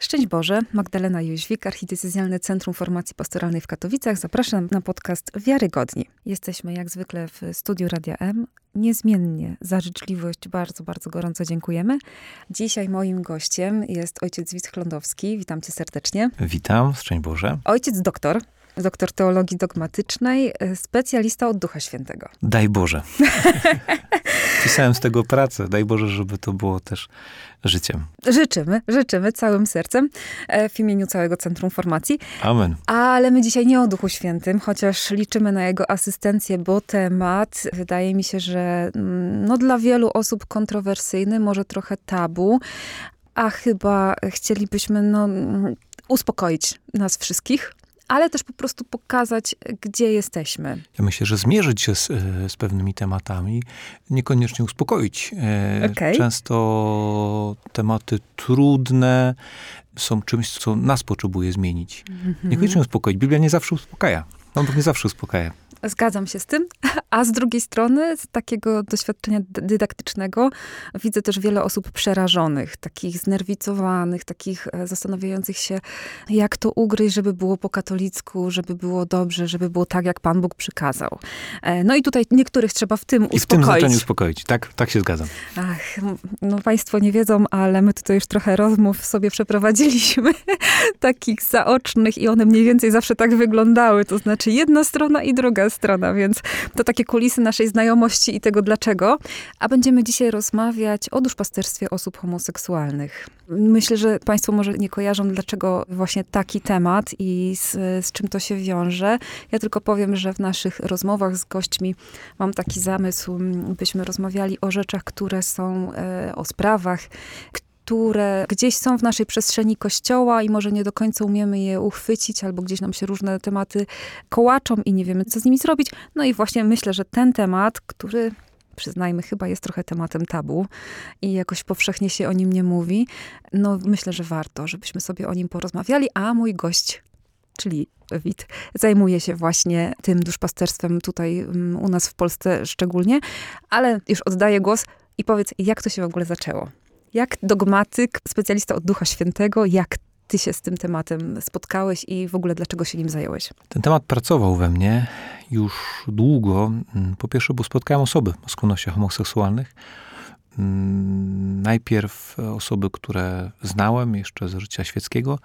Szczęść Boże, Magdalena Jóźwik, Archidiecezjalne Centrum Formacji Pastoralnej w Katowicach. Zapraszam na podcast Wiarygodni. Jesteśmy jak zwykle w studiu Radia M. Niezmiennie za życzliwość bardzo, bardzo gorąco dziękujemy. Dzisiaj moim gościem jest ojciec Wit Chlądowski. Witam cię serdecznie. Witam, szczęść Boże. Ojciec doktor, doktor teologii dogmatycznej, specjalista od Ducha Świętego. Daj Boże. Pisałem z tego pracę. Daj Boże, żeby to było też życiem. Życzymy, życzymy całym sercem e, w imieniu całego Centrum Formacji. Amen. Ale my dzisiaj nie o Duchu Świętym, chociaż liczymy na jego asystencję, bo temat wydaje mi się, że mm, no, dla wielu osób kontrowersyjny, może trochę tabu, a chyba chcielibyśmy no, uspokoić nas wszystkich ale też po prostu pokazać, gdzie jesteśmy. Ja myślę, że zmierzyć się z, z pewnymi tematami, niekoniecznie uspokoić. Okay. Często tematy trudne są czymś, co nas potrzebuje zmienić. Mm -hmm. Niekoniecznie uspokoić. Biblia nie zawsze uspokaja. On nie zawsze uspokaja. Zgadzam się z tym, a z drugiej strony, z takiego doświadczenia dydaktycznego, widzę też wiele osób przerażonych, takich znerwicowanych, takich e, zastanawiających się, jak to ugryźć, żeby było po katolicku, żeby było dobrze, żeby było tak, jak Pan Bóg przykazał. E, no i tutaj niektórych trzeba w tym uspokoić. I w tym znaczeniu uspokoić, tak, tak się zgadzam. Ach, no Państwo nie wiedzą, ale my tutaj już trochę rozmów sobie przeprowadziliśmy, takich zaocznych i one mniej więcej zawsze tak wyglądały, to znaczy jedna strona i druga strona, więc to takie kulisy naszej znajomości i tego dlaczego. A będziemy dzisiaj rozmawiać o duszpasterstwie osób homoseksualnych. Myślę, że Państwo może nie kojarzą, dlaczego właśnie taki temat i z, z czym to się wiąże. Ja tylko powiem, że w naszych rozmowach z gośćmi mam taki zamysł, byśmy rozmawiali o rzeczach, które są, e, o sprawach, które gdzieś są w naszej przestrzeni kościoła i może nie do końca umiemy je uchwycić, albo gdzieś nam się różne tematy kołaczą i nie wiemy, co z nimi zrobić. No i właśnie myślę, że ten temat, który przyznajmy, chyba jest trochę tematem tabu i jakoś powszechnie się o nim nie mówi. No myślę, że warto, żebyśmy sobie o nim porozmawiali, a mój gość, czyli Wit, zajmuje się właśnie tym duszpasterstwem tutaj mm, u nas w Polsce szczególnie, ale już oddaję głos i powiedz, jak to się w ogóle zaczęło? Jak dogmatyk, specjalista od Ducha Świętego, jak ty się z tym tematem spotkałeś i w ogóle dlaczego się nim zająłeś? Ten temat pracował we mnie już długo. Mm, po pierwsze, bo spotkałem osoby o skłonnościach homoseksualnych. Mm, najpierw osoby, które znałem jeszcze z życia świeckiego,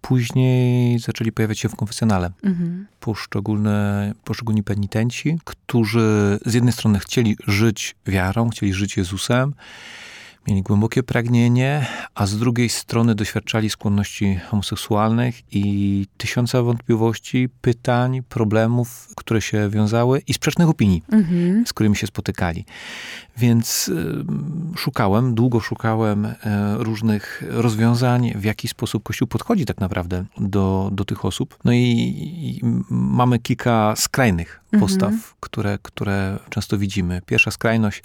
później zaczęli pojawiać się w konfesjonale. Mhm. Poszczególne, poszczególni penitenci, którzy z jednej strony chcieli żyć wiarą, chcieli żyć Jezusem, mieli głębokie pragnienie, a z drugiej strony doświadczali skłonności homoseksualnych i tysiąca wątpliwości, pytań, problemów, które się wiązały i sprzecznych opinii, mhm. z którymi się spotykali. Więc y, szukałem, długo szukałem y, różnych rozwiązań, w jaki sposób Kościół podchodzi tak naprawdę do, do tych osób. No i, i mamy kilka skrajnych postaw, mhm. które, które często widzimy. Pierwsza skrajność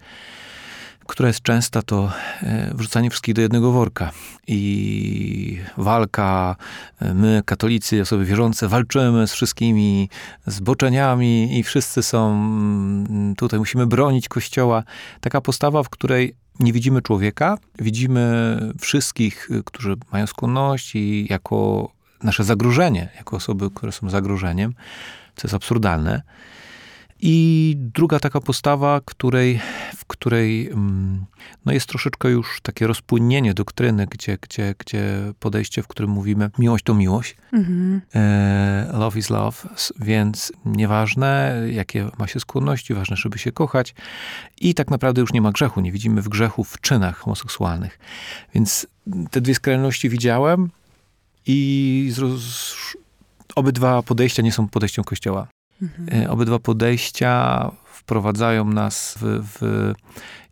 która jest częsta, to e, wrzucanie wszystkich do jednego worka. I walka, e, my, katolicy, osoby wierzące, walczymy z wszystkimi zboczeniami i wszyscy są, mm, tutaj musimy bronić Kościoła. Taka postawa, w której nie widzimy człowieka, widzimy wszystkich, którzy mają skłonności jako nasze zagrożenie, jako osoby, które są zagrożeniem, co jest absurdalne. I druga taka postawa, której, w której mm, no jest troszeczkę już takie rozpłynnienie doktryny, gdzie, gdzie, gdzie podejście, w którym mówimy miłość to miłość, mhm. e, love is love, więc nieważne jakie ma się skłonności, ważne, żeby się kochać i tak naprawdę już nie ma grzechu, nie widzimy w grzechu w czynach homoseksualnych. Więc te dwie skrajności widziałem i obydwa podejścia nie są podejściem Kościoła. Mhm. E, obydwa podejścia wprowadzają nas w, w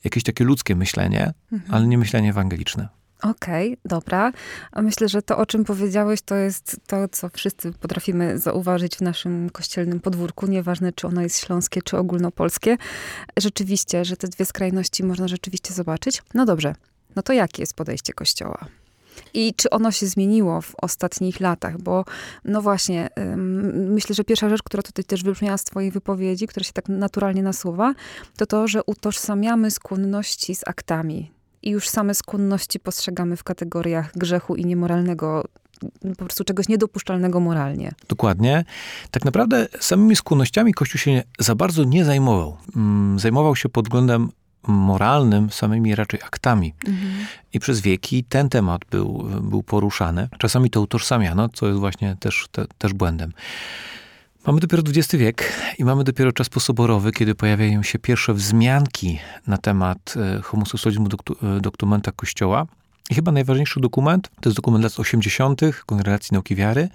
jakieś takie ludzkie myślenie, mhm. ale nie myślenie ewangeliczne. Okej, okay, dobra. A myślę, że to, o czym powiedziałeś, to jest to, co wszyscy potrafimy zauważyć w naszym kościelnym podwórku, nieważne czy ono jest śląskie, czy ogólnopolskie. Rzeczywiście, że te dwie skrajności można rzeczywiście zobaczyć. No dobrze, no to jakie jest podejście Kościoła? I czy ono się zmieniło w ostatnich latach? Bo no właśnie, myślę, że pierwsza rzecz, która tutaj też wybrzmiała z twojej wypowiedzi, która się tak naturalnie nasuwa, to to, że utożsamiamy skłonności z aktami. i już same skłonności postrzegamy w kategoriach grzechu i niemoralnego, po prostu czegoś niedopuszczalnego moralnie. Dokładnie. Tak naprawdę samymi skłonnościami Kościół się za bardzo nie zajmował. Mm, zajmował się pod względem moralnym samymi raczej aktami. Mhm. I przez wieki ten temat był, był poruszany. Czasami to utożsamiano, co jest właśnie też, te, też błędem. Mamy dopiero XX wiek i mamy dopiero czas posoborowy, kiedy pojawiają się pierwsze wzmianki na temat e, homoseksualizmu e, dokumenta Kościoła. I chyba najważniejszy dokument to jest dokument lat 80. Kongregacji Nauki Wiary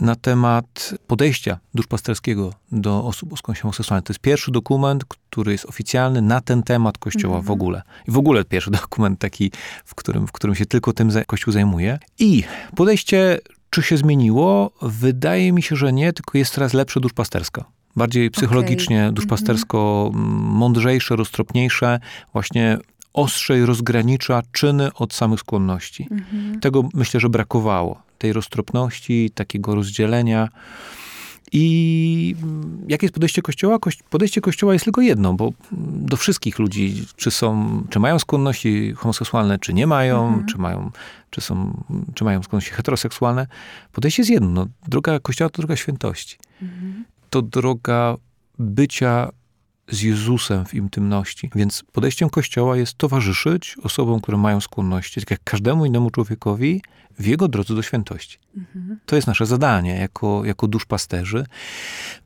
na temat podejścia duszpasterskiego do osób o skądś homoseksualnych. To jest pierwszy dokument, który jest oficjalny na ten temat Kościoła w ogóle. I w ogóle pierwszy dokument taki, w którym, w którym się tylko tym Kościół zajmuje. I podejście, czy się zmieniło? Wydaje mi się, że nie, tylko jest teraz lepsze duszpasterska bardziej psychologicznie, okay. duszpastersko mm, mądrzejsze, roztropniejsze, właśnie ostrzej rozgranicza czyny od samych skłonności. Mhm. Tego myślę, że brakowało. Tej roztropności, takiego rozdzielenia. I jakie jest podejście Kościoła? Podejście Kościoła jest tylko jedno, bo do wszystkich ludzi, czy są, czy mają skłonności homoseksualne, czy nie mają, mhm. czy mają, czy są, czy mają skłonności heteroseksualne, podejście jest jedno. No, droga Kościoła to droga świętości. Mhm. To droga bycia z Jezusem w intymności. Więc podejściem Kościoła jest towarzyszyć osobom, które mają skłonności, tak jak każdemu innemu człowiekowi, w jego drodze do świętości. Mhm. To jest nasze zadanie jako, jako duszpasterzy.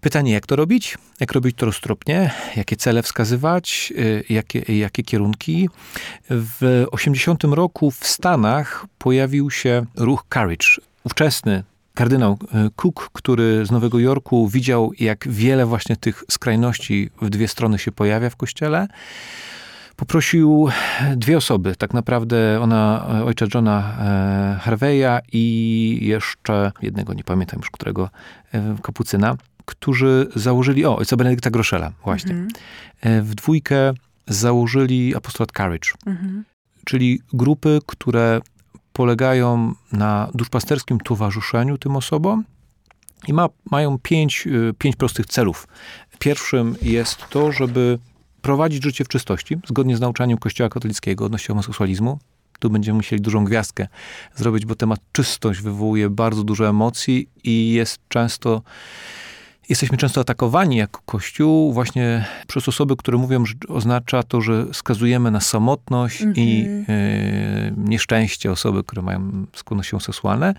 Pytanie, jak to robić? Jak robić to roztropnie? Jakie cele wskazywać? Y, jakie, jakie kierunki? W 80 roku w Stanach pojawił się ruch Courage. Ówczesny kardynał e, Cook, który z Nowego Jorku widział, jak wiele właśnie tych skrajności w dwie strony się pojawia w kościele, poprosił dwie osoby, tak naprawdę ona, e, ojca Johna e, Harveya i jeszcze jednego, nie pamiętam już którego, kapucyna, którzy założyli, o, ojca Benedykta Groszela, właśnie. Mhm. W dwójkę założyli apostolat Courage, mhm. czyli grupy, które polegają na duszpasterskim towarzyszeniu tym osobom i ma, mają pięć, y, pięć prostych celów. Pierwszym jest to, żeby prowadzić życie w czystości, zgodnie z nauczaniem Kościoła katolickiego odnośnie homoseksualizmu. Tu będziemy musieli dużą gwiazdkę zrobić, bo temat czystość wywołuje bardzo dużo emocji i jest często Jesteśmy często atakowani jako Kościół właśnie przez osoby, które mówią, że oznacza to, że skazujemy na samotność mm -hmm. i y, nieszczęście osoby, które mają skłonności homoseksualne.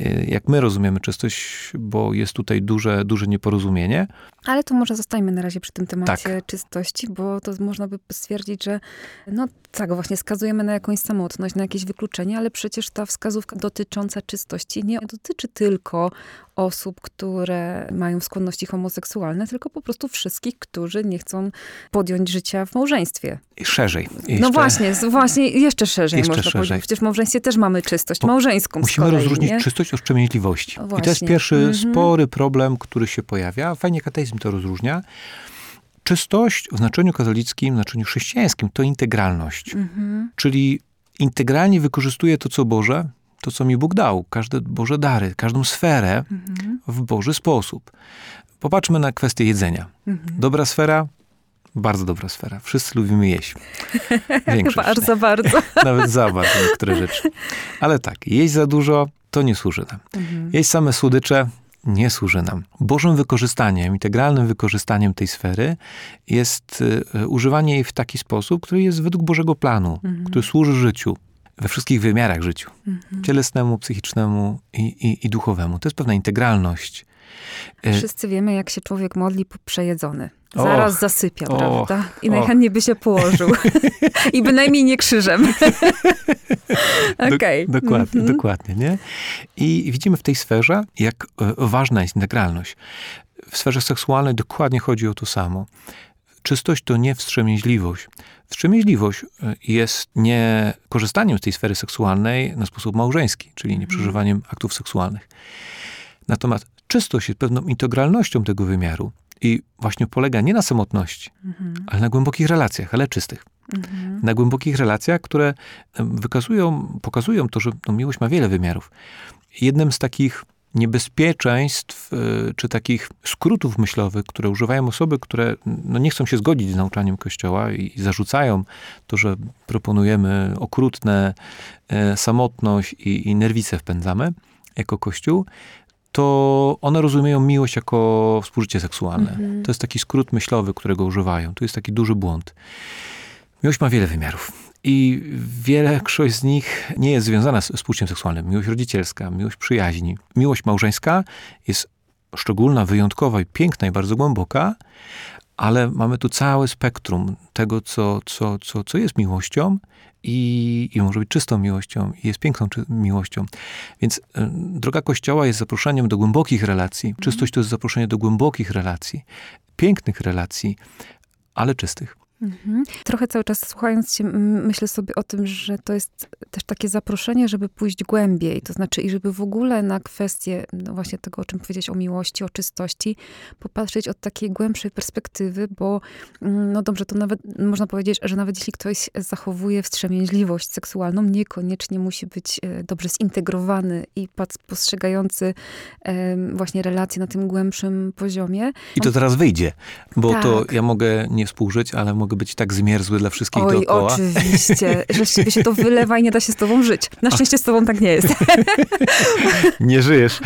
Y, jak my rozumiemy czystość, bo jest tutaj duże, duże nieporozumienie. Ale to może zostańmy na razie przy tym temacie tak. czystości, bo to można by stwierdzić, że no tak, właśnie skazujemy na jakąś samotność, na jakieś wykluczenie, ale przecież ta wskazówka dotycząca czystości nie dotyczy tylko osób, które mają skłonności homoseksualne, tylko po prostu wszystkich, którzy nie chcą podjąć życia w małżeństwie. I szerzej. No jeszcze, no właśnie, właśnie jeszcze szerzej jeszcze można szerzej. powiedzieć. Przecież w małżeństwie też mamy czystość małżeńską Musimy kolei, rozróżnić nie? czystość od wstrzemięźliwości. I to jest pierwszy mm -hmm. spory problem, który się pojawia. Fajnie kateizm to rozróżnia. Czystość w znaczeniu katolickim, w znaczeniu chrześcijańskim to integralność. Mhm. Czyli integralnie wykorzystuje to, co Boże, to, co mi Bóg dał, każde Boże dary, każdą sferę mhm. w Boży sposób. Popatrzmy na kwestię jedzenia. Mhm. Dobra sfera, bardzo dobra sfera. Wszyscy lubimy jeść. Większość. bardzo, bardzo. Nawet za bardzo niektóre rzeczy. Ale tak, jeść za dużo to nie służy nam. Mhm. Jeść same słodycze nie służy nam. Bożym wykorzystaniem, integralnym wykorzystaniem tej sfery jest y, używanie jej w taki sposób, który jest według Bożego planu, mhm. który służy życiu, we wszystkich wymiarach życiu. Mhm. Cielesnemu, psychicznemu i, i, i duchowemu. To jest pewna integralność. Y, Wszyscy wiemy, jak się człowiek modli przejedzony. Zaraz och, zasypia, och, prawda? I najchętniej och. by się położył. I bynajmniej nie krzyżem. okay. Do, dokładnie, mm -hmm. dokładnie, nie? I widzimy w tej sferze, jak e, ważna jest integralność. W sferze seksualnej dokładnie chodzi o to samo. Czystość to nie wstrzemięźliwość. Wstrzemięźliwość e, jest nie korzystaniem z tej sfery seksualnej na sposób małżeński, czyli nie mhm. przeżywaniem aktów seksualnych. Natomiast czystość jest pewną integralnością tego wymiaru i właśnie polega nie na samotności, mhm. ale na głębokich relacjach, ale czystych. Mhm. Na głębokich relacjach, które wykazują, pokazują to, że no, miłość ma wiele wymiarów. Jednym z takich niebezpieczeństw, y, czy takich skrótów myślowych, które używają osoby, które no, nie chcą się zgodzić z nauczaniem Kościoła i, i zarzucają to, że proponujemy okrutne e, samotność i, i nerwice wpędzamy jako Kościół, to one rozumieją miłość jako współżycie seksualne. Mhm. To jest taki skrót myślowy, którego używają. To jest taki duży błąd. Miłość ma wiele wymiarów. I większość z nich nie jest związana z współczuciem seksualnym. Miłość rodzicielska, miłość przyjaźni. Miłość małżeńska jest szczególna, wyjątkowa i piękna i bardzo głęboka, ale mamy tu całe spektrum tego, co, co, co, co jest miłością i, i może być czystą miłością i jest piękną miłością. Więc y, droga Kościoła jest zaproszeniem do głębokich relacji. Czystość to jest zaproszenie do głębokich relacji, pięknych relacji, ale czystych. Mhm. Trochę cały czas słuchając cię, myślę sobie o tym, że to jest też takie zaproszenie, żeby pójść głębiej, to znaczy i żeby w ogóle na kwestię no właśnie tego, o czym powiedzieć, o miłości, o czystości, popatrzeć od takiej głębszej perspektywy, bo mm, no dobrze, to nawet można powiedzieć, że nawet jeśli ktoś zachowuje wstrzemięźliwość seksualną, niekoniecznie musi być e, dobrze zintegrowany i postrzegający właśnie relacje na tym głębszym poziomie. I to teraz wyjdzie, bo tak. to ja mogę nie współżyć, ale mogę mogę być tak zmierzły dla wszystkich Oj, dookoła. oczywiście, że ciebie się to wylewa i nie da się z tobą żyć. Na szczęście z tobą tak nie jest. Nie żyjesz.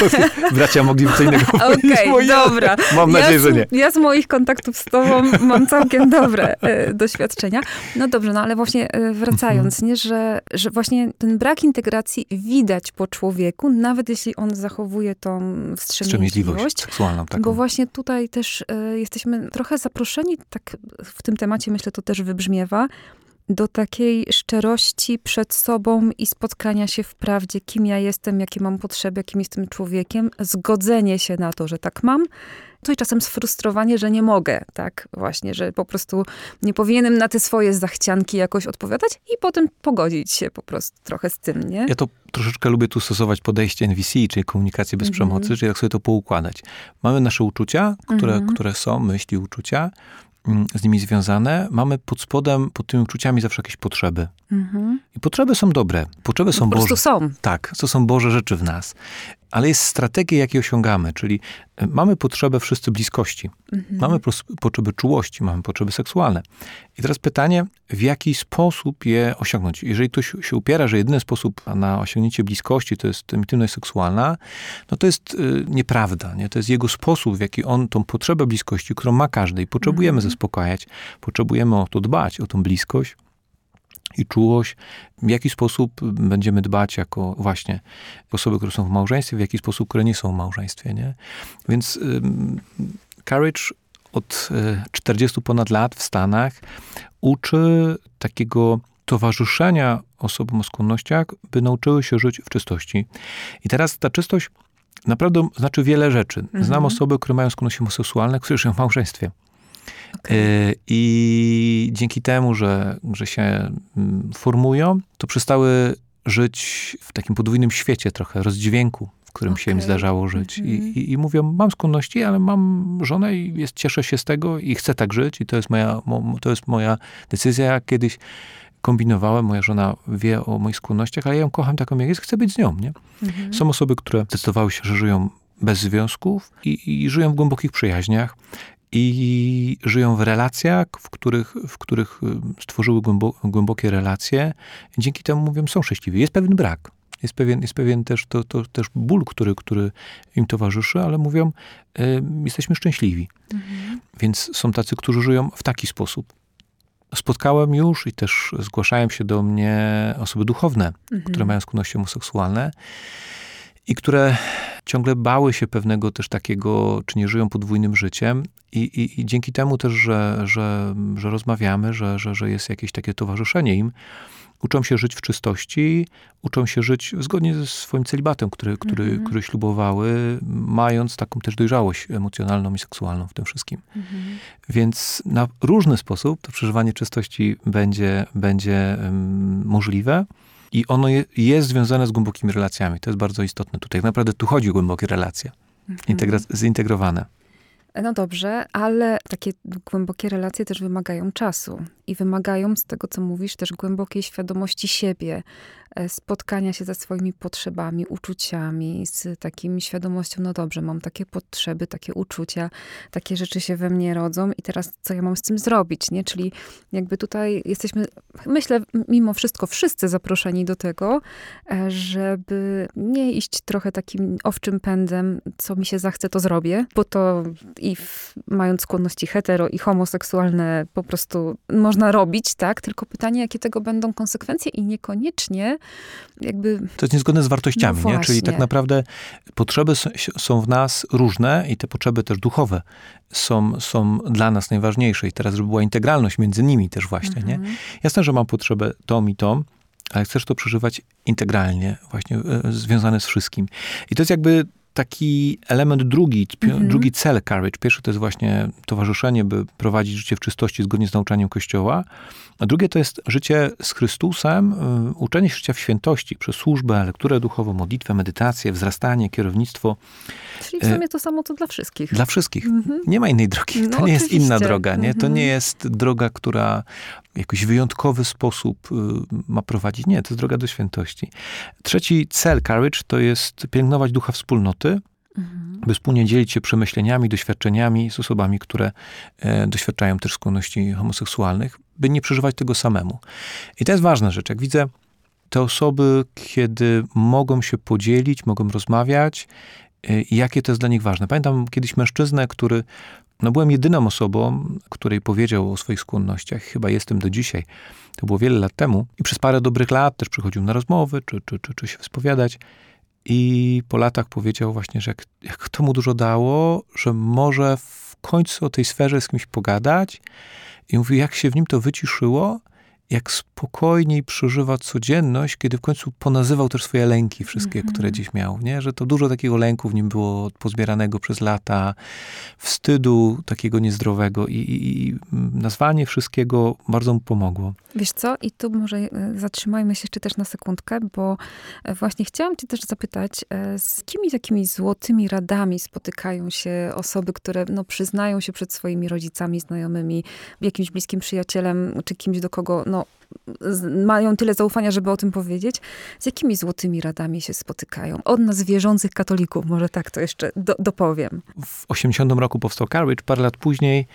Bracia mogliby co innego Okej, okay, dobra. Mam ja nadzieję, z, że nie. Ja z moich kontaktów z tobą mam całkiem dobre e, doświadczenia. No dobrze, no ale właśnie e, wracając, mhm. nie, że, że właśnie ten brak integracji widać po człowieku, nawet jeśli on zachowuje tą wstrzemięźliwość. seksualną taką. Bo właśnie tutaj też e, jesteśmy trochę zaproszeni tak w tym temacie, myślę, to też wybrzmiewa, do takiej szczerości przed sobą i spotkania się w prawdzie, kim ja jestem, jakie mam potrzeby, jakim jestem człowiekiem, zgodzenie się na to, że tak mam, to i czasem sfrustrowanie, że nie mogę, tak, właśnie, że po prostu nie powinienem na te swoje zachcianki jakoś odpowiadać i potem pogodzić się po prostu trochę z tym, nie? Ja to troszeczkę lubię tu stosować podejście NVC, czyli komunikację bez mm -hmm. przemocy, czyli jak sobie to poukładać. Mamy nasze uczucia, które, mm -hmm. które są, myśli, uczucia, z nimi związane, mamy pod spodem, pod tymi uczuciami zawsze jakieś potrzeby. Mhm. I potrzeby są dobre. Potrzeby są po Boże. są. Tak, to są Boże rzeczy w nas. Ale jest strategia, jakiej osiągamy, czyli e, mamy potrzebę wszyscy bliskości. Mhm. Mamy potrzeby czułości, mamy potrzeby seksualne. I teraz pytanie, w jaki sposób je osiągnąć? Jeżeli ktoś się upiera, że jedyny sposób na osiągnięcie bliskości to jest intymność seksualna, no to jest y, nieprawda. Nie? To jest jego sposób, w jaki on tą potrzebę bliskości, którą ma każdy i potrzebujemy mhm. zaspokajać, potrzebujemy o to dbać, o tą bliskość, i czułość, w jaki sposób będziemy dbać jako właśnie osoby, które są w małżeństwie, w jaki sposób, które nie są w małżeństwie, nie? Więc um, Courage od 40 e, ponad lat w Stanach uczy takiego towarzyszenia osobom o skłonnościach, by nauczyły się żyć w czystości. I teraz ta czystość naprawdę znaczy wiele rzeczy. Znam mhm. osoby, które mają skłonności homoseksualne, które żyją w małżeństwie. Okay. I dzięki temu, że, że się mm, formują, to przestały żyć w takim podwójnym świecie trochę, rozdźwięku, w którym okay. się im zdarzało żyć. Mm -hmm. I, mhm. i, I, mówią, mam skłonności, ale mam żonę i jest, cieszę się z tego i chcę tak żyć i to jest moja, to jest moja decyzja. Ja kiedyś kombinowałem, moja żona wie o moich skłonnościach, ale ja ją kocham taką, jak jest, chcę być z nią, nie? Mm -hmm. Są osoby, które zdecydowały się, że żyją bez związków i, i, żyją w głębokich przyjaźniach i żyją w relacjach, w których, w których y, stworzyły głębokie relacje. Dzięki temu, mówią, są szczęśliwi. Jest pewien brak. Jest pewien, jest pewien też, to, to, też ból, który, który im towarzyszy, ale mówią, y, jesteśmy szczęśliwi. Mhm. Więc są tacy, którzy żyją w taki sposób. Spotkałem już i też zgłaszają się do mnie osoby duchowne, mhm. które mają skłonności homoseksualne i które ciągle bały się pewnego też takiego, czy nie żyją podwójnym życiem. I, i, i dzięki temu też, że, że, że rozmawiamy, że, że, że jest jakieś takie towarzyszenie im, uczą się żyć w czystości, uczą się żyć zgodnie ze swoim celibatem, który, który, mhm. który ślubowały, mając taką też dojrzałość emocjonalną i seksualną w tym wszystkim. Mhm. Więc na różny sposób to przeżywanie czystości będzie, będzie um, możliwe. I ono je, jest związane z głębokimi relacjami. To jest bardzo istotne tutaj. Naprawdę tu chodzi o głębokie relacje, mhm. zintegrowane. No dobrze, ale takie głębokie relacje też wymagają czasu i wymagają, z tego co mówisz, też głębokiej świadomości siebie, spotkania się ze swoimi potrzebami, uczuciami, z takim świadomością, no dobrze, mam takie potrzeby, takie uczucia, takie rzeczy się we mnie rodzą i teraz co ja mam z tym zrobić, nie? Czyli jakby tutaj jesteśmy, myślę, mimo wszystko wszyscy zaproszeni do tego, e, żeby nie iść trochę takim owczym pędem, co mi się zachce, to zrobię, bo to i w, mając skłonności hetero i homoseksualne po prostu można robić, tak? Tylko pytanie, jakie tego będą konsekwencje i niekoniecznie jakby... To jest niezgodne z wartościami, No nie? Czyli tak naprawdę potrzeby są w nas różne i te potrzeby też duchowe są, są dla nas najważniejsze. I teraz, żeby była integralność między nimi też właśnie, nie? Mhm. Jasne, że mam potrzebę tą i tą, ale chcesz to przeżywać integralnie, właśnie e, związane z wszystkim. I to jest jakby taki element drugi, Mhm. drugi cel Courage. Pierwszy to jest właśnie towarzyszenie, by prowadzić życie w czystości zgodnie z nauczaniem Kościoła. A drugie to jest życie z Chrystusem, y, uczenie się życia w świętości przez służbę, lekturę duchową, modlitwę, medytację, wzrastanie, kierownictwo. Czyli w sumie to samo to dla wszystkich. Dla wszystkich. Mhm. Nie ma innej drogi. No to nie jest oczywiście. inna droga. Nie? To Mhm. nie jest droga, która w jakiś wyjątkowy sposób y, ma prowadzić. Nie, to jest droga do świętości. Trzeci cel Courage to jest pielęgnować ducha wspólnoty, Mhm. by wspólnie dzielić się przemyśleniami, doświadczeniami z osobami, które e, doświadczają też skłonności homoseksualnych, by nie przeżywać tego samemu. I to jest ważna rzecz. Jak widzę te osoby, kiedy mogą się podzielić, mogą rozmawiać, e, jakie to jest dla nich ważne. Pamiętam kiedyś mężczyznę, który, no byłem jedyną osobą, której powiedział o swoich skłonnościach, chyba jestem do dzisiaj. To było wiele lat temu. I przez parę dobrych lat też przychodził na rozmowy, czy, czy, czy, czy się wyspowiadać. I po latach powiedział właśnie, że jak, jak to mu dużo dało, że może w końcu o tej sferze z kimś pogadać. I mówi, jak się w nim to wyciszyło, jak spokojniej przeżywa codzienność, kiedy w końcu ponazywał też swoje lęki, wszystkie, Mhm. które gdzieś miał, nie? Że to dużo takiego lęku w nim było pozbieranego przez lata, wstydu takiego niezdrowego i, i, i nazwanie wszystkiego bardzo mu pomogło. Wiesz co? I tu może e, zatrzymajmy się jeszcze też na sekundkę, bo e, właśnie chciałam cię też zapytać, e, z jakimi takimi złotymi radami spotykają się osoby, które no, przyznają się przed swoimi rodzicami, znajomymi, jakimś bliskim przyjacielem, czy kimś, do kogo no, mają tyle zaufania, żeby o tym powiedzieć. Z jakimi złotymi radami się spotykają? Od nas wierzących katolików, może tak to jeszcze do, dopowiem. W 80 roku powstał Courage, parę lat później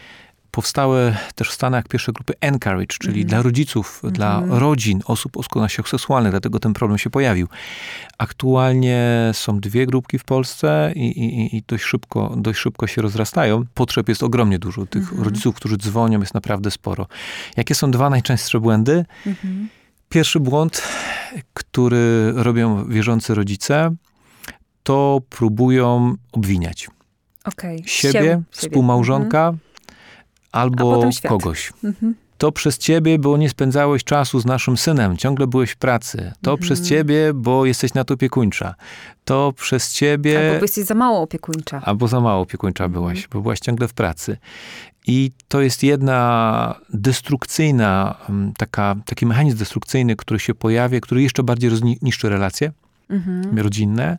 powstały też w Stanach pierwsze grupy Encourage, czyli Mhm. dla rodziców, dla Mhm. rodzin osób o skłonnościach seksualnych, dlatego ten problem się pojawił. Aktualnie są dwie grupki w Polsce i, i, i dość, szybko, dość szybko się rozrastają. Potrzeb jest ogromnie dużo. Tych Mhm. rodziców, którzy dzwonią, jest naprawdę sporo. Jakie są dwa najczęstsze błędy? Mhm. Pierwszy błąd, który robią wierzący rodzice, to próbują obwiniać Okej. siebie, Się- współmałżonka A albo kogoś. Mhm. To przez ciebie, bo nie spędzałeś czasu z naszym synem, ciągle byłeś w pracy. To Mhm. przez ciebie, bo jesteś nadopiekuńcza. To przez ciebie, Albo jesteś za mało opiekuńcza. albo za mało opiekuńcza Mhm. byłaś, bo byłaś ciągle w pracy. I to jest jedna destrukcyjna, mm, taka, taki mechanizm destrukcyjny, który się pojawia, który jeszcze bardziej niszczy relacje Mhm. rodzinne.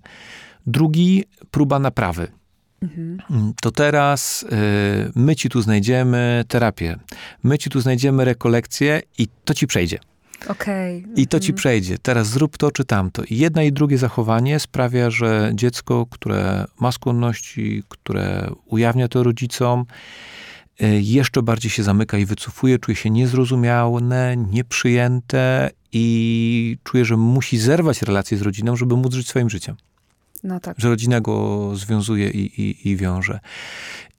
Drugi, próba naprawy. Mhm. Mm, to teraz y, my ci tu znajdziemy terapię, my ci tu znajdziemy rekolekcję i to ci przejdzie. Okej. I to ci Mhm. przejdzie. Teraz zrób to czy tamto. I jedno i drugie zachowanie sprawia, że dziecko, które ma skłonności, które ujawnia to rodzicom, y, jeszcze bardziej się zamyka i wycofuje, czuje się niezrozumiane, nieprzyjęte i czuje, że musi zerwać relacje z rodziną, żeby móc żyć swoim życiem No tak. że rodzina go związuje i, i, i wiąże.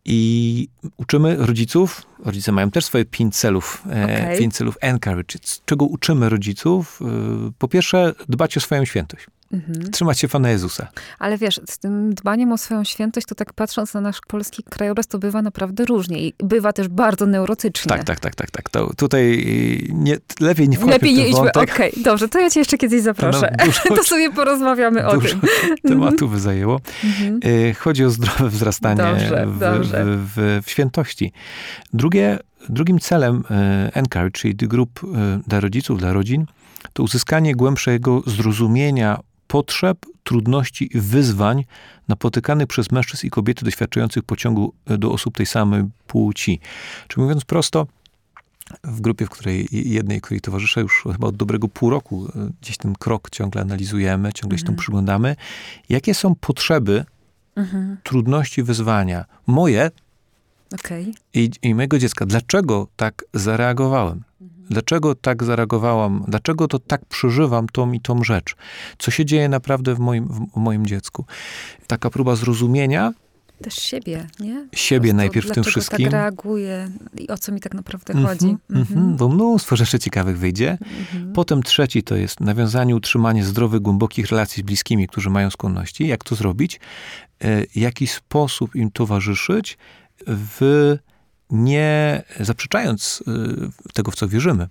I uczymy rodziców, rodzice mają też swoje pięć celów, e, Okej. pięć celów encourage. Czego uczymy rodziców? E, Po pierwsze, dbać o swoją świętość. Mhm. Trzymać się Pana Jezusa. Ale wiesz, z tym dbaniem o swoją świętość, to tak patrząc na nasz polski krajobraz, to bywa naprawdę różnie. I bywa też bardzo neurotycznie. Tak, tak, tak, tak, tak. To tutaj nie, lepiej nie wchodźmy Lepiej nie idźmy. Okej, dobrze, to ja cię jeszcze kiedyś zaproszę. To nam dużo- to sobie porozmawiamy o tym. tematu by zajęło. Mhm. E, Chodzi o zdrowe wzrastanie Dobrze, w, dobrze. W, w, w świętości. Drugie, drugim celem e, Encourage, czyli tych grup dla rodziców, dla rodzin, to uzyskanie głębszego zrozumienia potrzeb trudności i wyzwań napotykanych przez mężczyzn i kobiety doświadczających pociągu do osób tej samej płci. Czy mówiąc prosto, w grupie, w której jednej, której towarzyszę już chyba od dobrego pół roku, e, gdzieś ten krok ciągle analizujemy, ciągle się mhm. temu przyglądamy. Jakie są potrzeby, mhm. trudności, wyzwania moje okay. i, i mojego dziecka? Dlaczego tak zareagowałem? Dlaczego tak zareagowałam? Dlaczego to tak przeżywam tą i tą rzecz? Co się dzieje naprawdę w moim, w moim dziecku? Taka próba zrozumienia też siebie, nie? Siebie najpierw w tym wszystkim. tak reaguje i o co mi tak naprawdę mm -hmm, chodzi. Mm -hmm, bo mnóstwo rzeczy ciekawych wyjdzie. Mm -hmm. Potem trzeci to jest nawiązanie, utrzymanie zdrowych, głębokich relacji z bliskimi, którzy mają skłonności. Jak to zrobić? E, jaki sposób im towarzyszyć w nie zaprzeczając e, tego, w co wierzymy.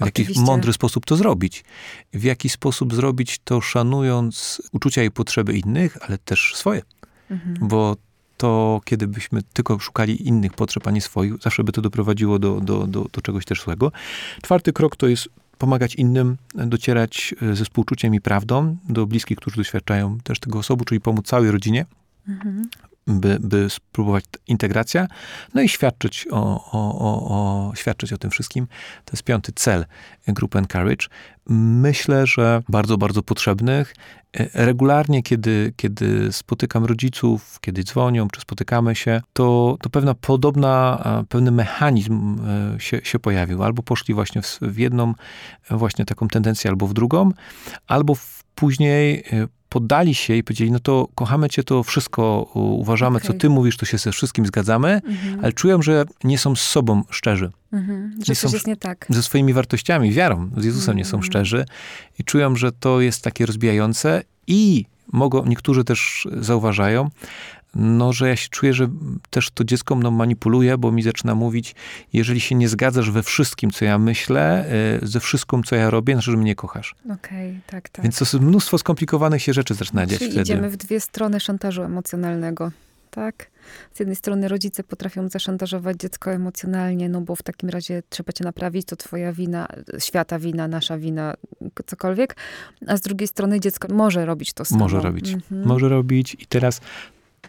W jaki mądry sposób to zrobić. W jaki sposób zrobić to, szanując uczucia i potrzeby innych, ale też swoje. Mhm. Bo to kiedy byśmy tylko szukali innych potrzeb, a nie swoich, zawsze by to doprowadziło do, do, do, do czegoś też złego. Czwarty krok to jest pomagać innym, docierać e, ze współczuciem i prawdą do bliskich, którzy doświadczają też tego osobu, czyli pomóc całej rodzinie. Mhm by, by spróbować integracja, no i świadczyć o, o, o, o, świadczyć o tym wszystkim. To jest piąty cel grupy Encourage. Myślę, że bardzo, bardzo potrzebnych. Regularnie, kiedy, kiedy spotykam rodziców, kiedy dzwonią, czy spotykamy się, to, to pewna podobna, pewny mechanizm e, się, się pojawił. Albo poszli właśnie w, w jedną właśnie taką tendencję, albo w drugą, albo w, później e, poddali się i powiedzieli, no to kochamy cię, to wszystko uważamy, okay. co ty mówisz, to się ze wszystkim zgadzamy, mhm. ale czują, że nie są z sobą szczerzy. Mhm. Że nie coś są, jest nie tak. Ze swoimi wartościami, wiarą, z Jezusem mhm. nie są mhm. szczerzy i czują, że to jest takie rozbijające i mogą, niektórzy też zauważają, no, że ja się czuję, że też to dziecko mną manipuluje, bo mi zaczyna mówić, jeżeli się nie zgadzasz we wszystkim, co ja myślę, e, ze wszystkim, co ja robię, znaczy, że mnie kochasz. Okej, okay, tak, tak. Więc to jest mnóstwo skomplikowanych się rzeczy zaczyna dziać wtedy. idziemy w dwie strony szantażu emocjonalnego, tak? Z jednej strony rodzice potrafią zaszantażować dziecko emocjonalnie, no bo w takim razie trzeba cię naprawić, to twoja wina, świata wina, nasza wina, cokolwiek. A z drugiej strony dziecko może robić to samo. Może robić. Mhm. Może robić i teraz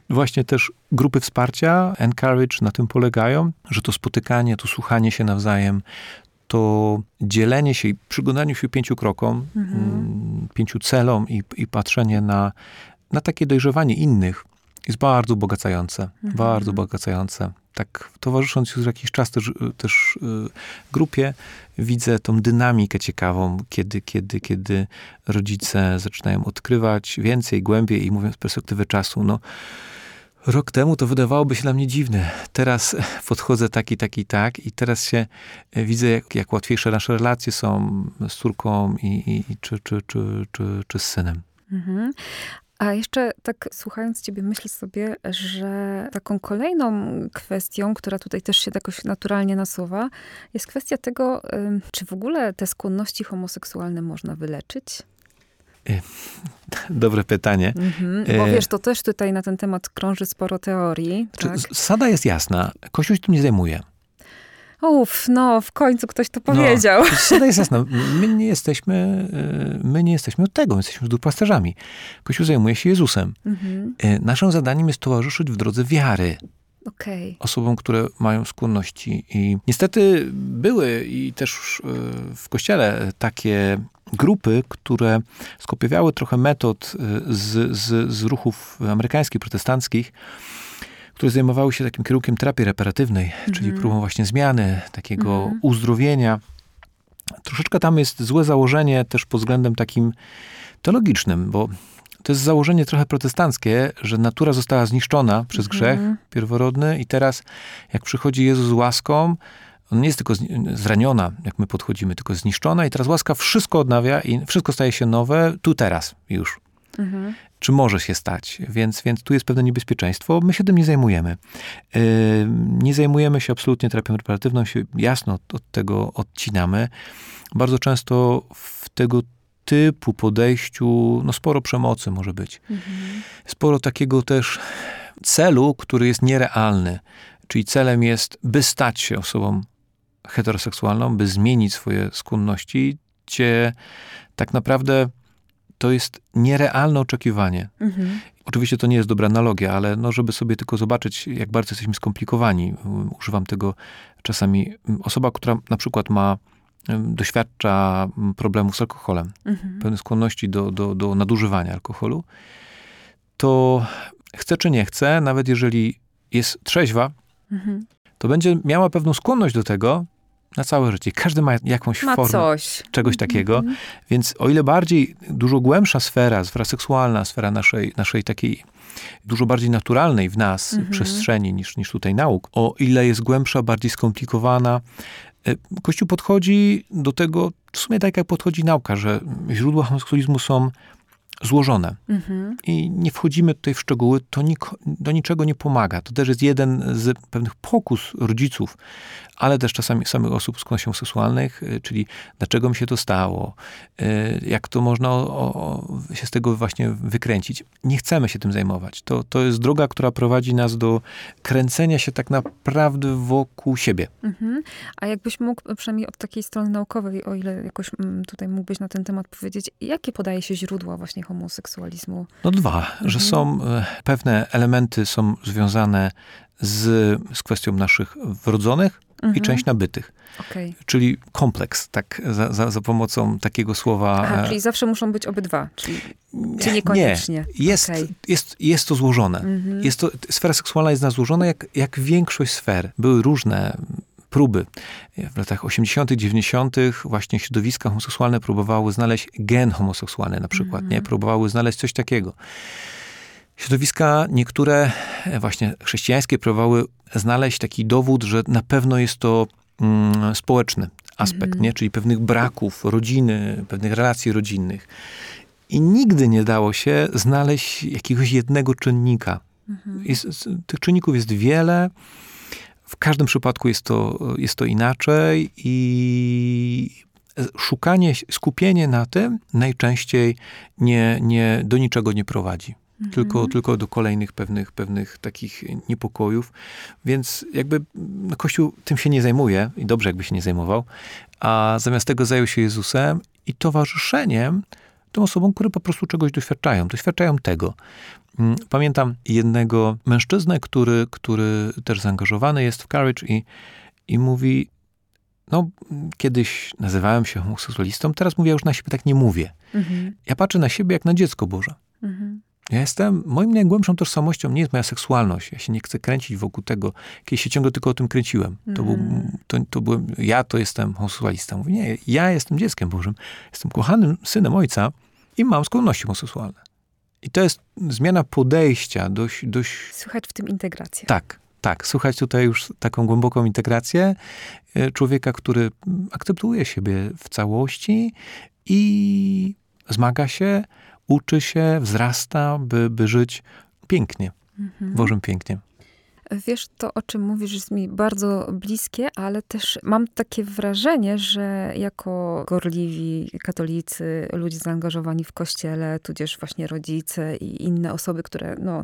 Właśnie też grupy wsparcia, encourage na tym polegają, że to spotykanie, to słuchanie się nawzajem, to dzielenie się i przyglądanie się pięciu krokom, mhm. Mm, pięciu celom i, i patrzenie na, na takie dojrzewanie innych jest bardzo bogacające. Mhm. Bardzo bogacające tak towarzysząc już jakiś czas też, też y, grupie, widzę tą dynamikę ciekawą, kiedy, kiedy, kiedy rodzice zaczynają odkrywać więcej, głębiej i mówiąc z perspektywy czasu, no Rok temu to wydawałoby się dla mnie dziwne. Teraz podchodzę tak i tak i i teraz się e, widzę, jak, jak łatwiejsze nasze relacje są z córką i, i czy, czy, czy, czy, czy z synem. Mhm. A jeszcze tak słuchając ciebie, myślę sobie, że taką kolejną kwestią, która tutaj też się jakoś naturalnie nasuwa, jest kwestia tego, czy w ogóle te skłonności homoseksualne można wyleczyć? E, dobre pytanie. Mhm, bo e, wiesz, to też tutaj na ten temat krąży sporo teorii. Tak? Zasada jest jasna. Kościół się tym nie zajmuje. Uff, no w końcu ktoś to powiedział. No, zasada jest jasna. My nie jesteśmy, e, my nie jesteśmy od tego, my jesteśmy duszpasterzami. Kościół zajmuje się Jezusem. Mhm. Naszym zadaniem jest towarzyszyć w drodze wiary. Okay. Osobom, które mają skłonności. I niestety były i też w kościele takie grupy, które skopiowały trochę metod y, z, z, z ruchów amerykańskich, protestanckich, które zajmowały się takim kierunkiem terapii reparatywnej, czyli mhm. próbą właśnie zmiany, takiego mhm. uzdrowienia. Troszeczkę tam jest złe założenie też pod względem takim teologicznym, bo to jest założenie trochę protestanckie, że natura została zniszczona przez grzech mhm. pierworodny i teraz jak przychodzi Jezus z łaską, on nie jest tylko zraniona, jak my podchodzimy, tylko zniszczona i teraz łaska wszystko odnawia i wszystko staje się nowe, tu teraz już. Mhm. Czy może się stać? Więc, więc tu jest pewne niebezpieczeństwo. My się tym nie zajmujemy. Yy, nie zajmujemy się absolutnie terapią reparatywną, się jasno od, od tego odcinamy. Bardzo często w tego typu podejściu, no sporo przemocy może być. Mhm. Sporo takiego też celu, który jest nierealny. Czyli celem jest, by stać się osobą heteroseksualną, by zmienić swoje skłonności, gdzie tak naprawdę to jest nierealne oczekiwanie. Mhm. Oczywiście to nie jest dobra analogia, ale no, żeby sobie tylko zobaczyć, jak bardzo jesteśmy skomplikowani. Używam tego czasami. Osoba, która na przykład ma, doświadcza problemów z alkoholem, Mhm. pewnej skłonności do, do, do nadużywania alkoholu, to chce czy nie chce, nawet jeżeli jest trzeźwa, Mhm. to będzie miała pewną skłonność do tego na całe życie. Każdy ma jakąś Ma formę coś. czegoś takiego. Mhm. Więc o ile bardziej, dużo głębsza sfera, sfera seksualna, sfera naszej, naszej takiej dużo bardziej naturalnej w nas Mhm. przestrzeni niż, niż tutaj nauk, o ile jest głębsza, bardziej skomplikowana, e, Kościół podchodzi do tego w sumie tak, jak podchodzi nauka, że źródła homoseksualizmu są złożone Mhm. i nie wchodzimy tutaj w szczegóły, to nik- do niczego nie pomaga. To też jest jeden z pewnych pokus rodziców, ale też czasami samych osób z skłonnością seksualnych, y, czyli dlaczego mi się to stało, y, jak to można o, o, się z tego właśnie wykręcić. Nie chcemy się tym zajmować. To, to jest droga, która prowadzi nas do kręcenia się tak naprawdę wokół siebie. Mhm. A jakbyś mógł, przynajmniej od takiej strony naukowej, o ile jakoś mm, tutaj mógłbyś na ten temat powiedzieć, jakie podaje się źródła właśnie homoseksualizmu? No dwa, że są e, pewne elementy są związane z, z kwestią naszych wrodzonych i Mhm. część nabytych. Okej. Czyli kompleks, tak, za, za, za pomocą takiego słowa. Aha, e, czyli zawsze muszą być obydwa, czyli nie, czy niekoniecznie? Jest, Okej. jest, jest to złożone. Mhm. Jest to, sfera seksualna jest na złożona jak, jak większość sfer. Były różne próby. W latach 80., 90. właśnie środowiska homoseksualne próbowały znaleźć gen homoseksualny na przykład, Mhm. nie? Próbowały znaleźć coś takiego. Środowiska niektóre, e, właśnie chrześcijańskie, próbowały znaleźć taki dowód, że na pewno jest to mm, społeczny aspekt, Mhm. nie? czyli pewnych braków rodziny, pewnych relacji rodzinnych. I nigdy nie dało się znaleźć jakiegoś jednego czynnika. Mhm. Jest, tych czynników jest wiele. W każdym przypadku jest to, jest to inaczej i szukanie, skupienie na tym najczęściej nie, nie, do niczego nie prowadzi. Tylko, Mhm. tylko do kolejnych pewnych, pewnych takich niepokojów. Więc jakby no, Kościół tym się nie zajmuje i dobrze jakby się nie zajmował, a zamiast tego zajął się Jezusem i towarzyszeniem tym osobom, które po prostu czegoś doświadczają. Doświadczają tego. Mm, Pamiętam jednego mężczyznę, który, który też zaangażowany jest w Courage i, i mówi, no kiedyś nazywałem się homoseksualistą, teraz mówię, ja już na siebie tak nie mówię. Mhm. Ja patrzę na siebie jak na dziecko Boże. Mhm. Ja jestem, moim najgłębszą tożsamością nie jest moja seksualność. Ja się nie chcę kręcić wokół tego. Kiedyś się ciągle tylko o tym kręciłem. To, był, Mhm. to, to byłem, ja to jestem homoseksualista. Mówię, nie, ja jestem dzieckiem Bożym. Jestem kochanym synem ojca i mam skłonności homoseksualne. I to jest zmiana podejścia, dość, dość Słychać w tym integrację. tak, tak. Słuchać tutaj już taką głęboką integrację e, człowieka, który akceptuje siebie w całości i zmaga się, uczy się, wzrasta, by, by żyć pięknie, Mhm. Bożym pięknie. Wiesz, to o czym mówisz jest mi bardzo bliskie, ale też mam takie wrażenie, że jako gorliwi katolicy, ludzie zaangażowani w kościele, tudzież właśnie rodzice i inne osoby, które no,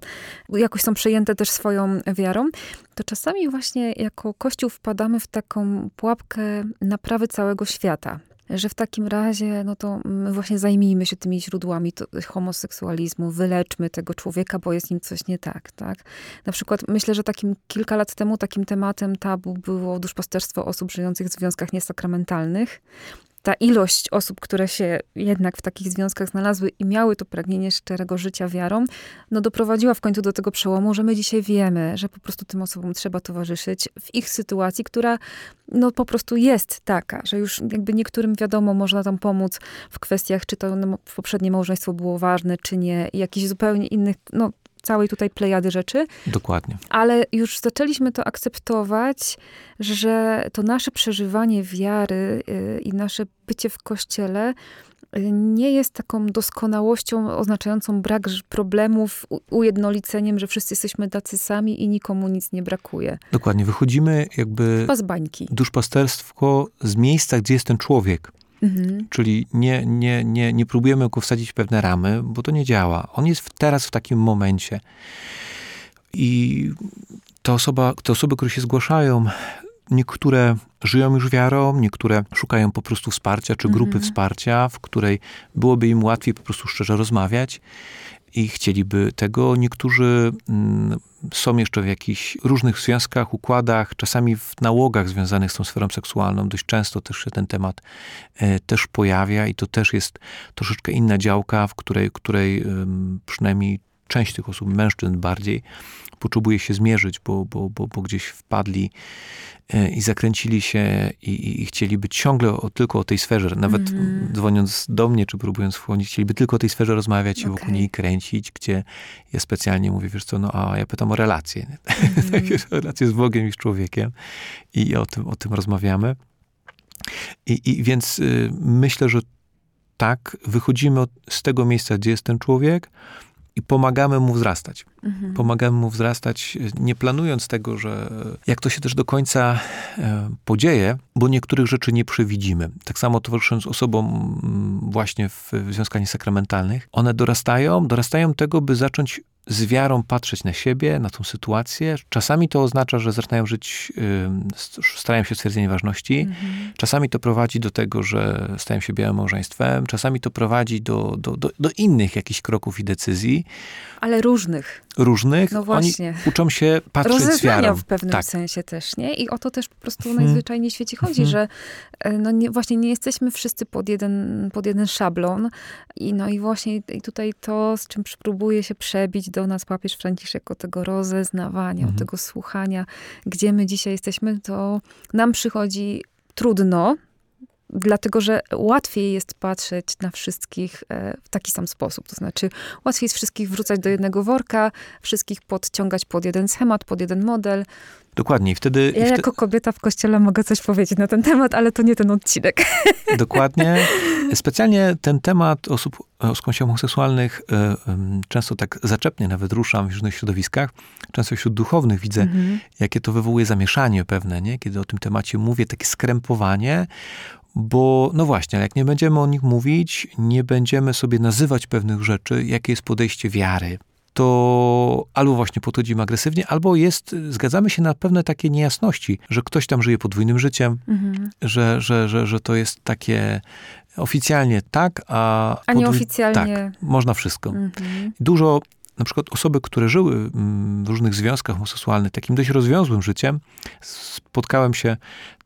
jakoś są przejęte też swoją wiarą, to czasami właśnie jako kościół wpadamy w taką pułapkę naprawy całego świata. Że w takim razie, no to właśnie zajmijmy się tymi źródłami homoseksualizmu, wyleczmy tego człowieka, bo jest nim coś nie tak, tak? Na przykład myślę, że takim kilka lat temu takim tematem tabu było duszpasterstwo osób żyjących w związkach niesakramentalnych. Ta ilość osób, które się jednak w takich związkach znalazły i miały to pragnienie szczerego życia wiarą, no doprowadziła w końcu do tego przełomu, że my dzisiaj wiemy, że po prostu tym osobom trzeba towarzyszyć w ich sytuacji, która no po prostu jest taka, że już jakby niektórym wiadomo, można tam pomóc w kwestiach, czy to no, poprzednie małżeństwo było ważne, czy nie, i jakichś zupełnie innych, no całej tutaj plejady rzeczy, Dokładnie. ale już zaczęliśmy to akceptować, że to nasze przeżywanie wiary y, i nasze bycie w kościele y, nie jest taką doskonałością oznaczającą brak problemów, ujednoliceniem, że wszyscy jesteśmy tacy sami i nikomu nic nie brakuje. Dokładnie. Wychodzimy jakby duszpasterstwo z miejsca, gdzie jest ten człowiek. Mhm. Czyli nie, nie, nie, nie próbujemy go wsadzić w pewne ramy, bo to nie działa. On jest teraz w takim momencie. I te, osoba, te osoby, które się zgłaszają, niektóre żyją już wiarą, niektóre szukają po prostu wsparcia, czy grupy Mhm. wsparcia, w której byłoby im łatwiej po prostu szczerze rozmawiać i chcieliby tego. Niektórzy mm, są jeszcze w jakichś różnych związkach, układach, czasami w nałogach związanych z tą sferą seksualną. Dość często też się ten temat e, też pojawia i to też jest troszeczkę inna działka, w której, której przynajmniej część tych osób, mężczyzn bardziej, potrzebuje się zmierzyć, bo, bo, bo, bo gdzieś wpadli e, i zakręcili się i, i, chcieliby ciągle o, tylko o tej sferze, nawet Mhm. dzwoniąc do mnie, czy próbując wchodzić, chcieliby tylko o tej sferze rozmawiać i wokół niej kręcić, gdzie ja specjalnie mówię, wiesz co, no a ja pytam o relacje? Mhm. relacje z Bogiem i z człowiekiem i o tym, o tym rozmawiamy. I, i więc y, myślę, że tak, wychodzimy od, z tego miejsca, gdzie jest ten człowiek i pomagamy mu wzrastać. Mhm. Pomagamy mu wzrastać, nie planując tego, że jak to się też do końca e, podzieje, bo niektórych rzeczy nie przewidzimy. Tak samo towarzysząc osobom mm, właśnie w, związkach niesakramentalnych, one dorastają, dorastają tego, by zacząć z wiarą patrzeć na siebie, na tą sytuację. Czasami to oznacza, że zaczynają żyć, y, st- starają się stwierdzenie ważności. Mhm. Czasami to prowadzi do tego, że stają się białym małżeństwem. Czasami to prowadzi do, do, do, do innych jakichś kroków i decyzji Ale różnych. Różnych. No właśnie. Oni uczą się patrzeć Rozeznania wiarą. w pewnym tak. sensie też, nie? I o to też po prostu Mhm. najzwyczajniej w świecie chodzi, Mhm. że e, no nie, właśnie nie jesteśmy wszyscy pod jeden, pod jeden szablon. I no i właśnie i tutaj to, z czym próbuje się przebić do nas papież Franciszek o tego rozeznawania, Mhm. o tego słuchania, gdzie my dzisiaj jesteśmy, to nam przychodzi trudno, dlatego że łatwiej jest patrzeć na wszystkich e, w taki sam sposób. To znaczy, łatwiej jest wszystkich wrzucać do jednego worka, wszystkich podciągać pod jeden schemat, pod jeden model. Dokładnie. Wtedy, Ja jako kobieta w kościele mogę coś powiedzieć na ten temat, ale to nie ten odcinek. dokładnie. Specjalnie ten temat osób o skądś homoseksualnych e, często tak zaczepnie nawet ruszam w różnych środowiskach. Często wśród duchownych widzę, Mhm. jakie to wywołuje zamieszanie pewne, nie? Kiedy o tym temacie mówię, takie skrępowanie, bo no właśnie, jak nie będziemy o nich mówić, nie będziemy sobie nazywać pewnych rzeczy, jakie jest podejście wiary, to albo właśnie podchodzimy agresywnie, albo jest, zgadzamy się na pewne takie niejasności, że ktoś tam żyje podwójnym życiem, Mhm. że, że, że, że to jest takie oficjalnie tak, a... A nieoficjalnie. Tak, można wszystko. Mhm. Dużo, na przykład osoby, które żyły mm, w różnych związkach homoseksualnych, takim dość rozwiązłym życiem, spotkałem się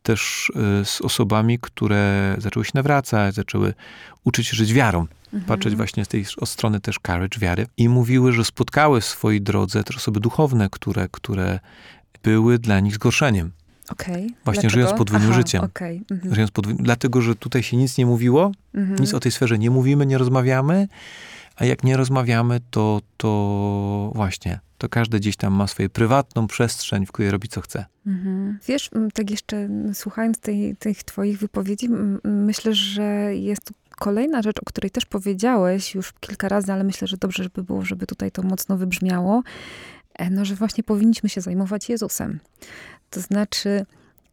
też y, z osobami, które zaczęły się nawracać, zaczęły uczyć się żyć wiarą. Patrzeć Mhm. właśnie z tej strony też courage, wiary. I mówiły, że spotkały w swojej drodze też osoby duchowne, które, które były dla nich zgorszeniem. Okej. Właśnie Dlaczego? żyjąc podwójnym Aha, życiem. Okej. Mhm. Żyjąc podwójnym, dlatego, że tutaj się nic nie mówiło, Mhm. nic o tej sferze nie mówimy, nie rozmawiamy, a jak nie rozmawiamy, to, to właśnie, to każdy gdzieś tam ma swoją prywatną przestrzeń, w której robi co chce. Mhm. Wiesz, tak jeszcze słuchając tej, tych twoich wypowiedzi, myślę, że jest kolejna rzecz, o której też powiedziałeś już kilka razy, ale myślę, że dobrze by było, żeby tutaj to mocno wybrzmiało, e, no, że właśnie powinniśmy się zajmować Jezusem. To znaczy,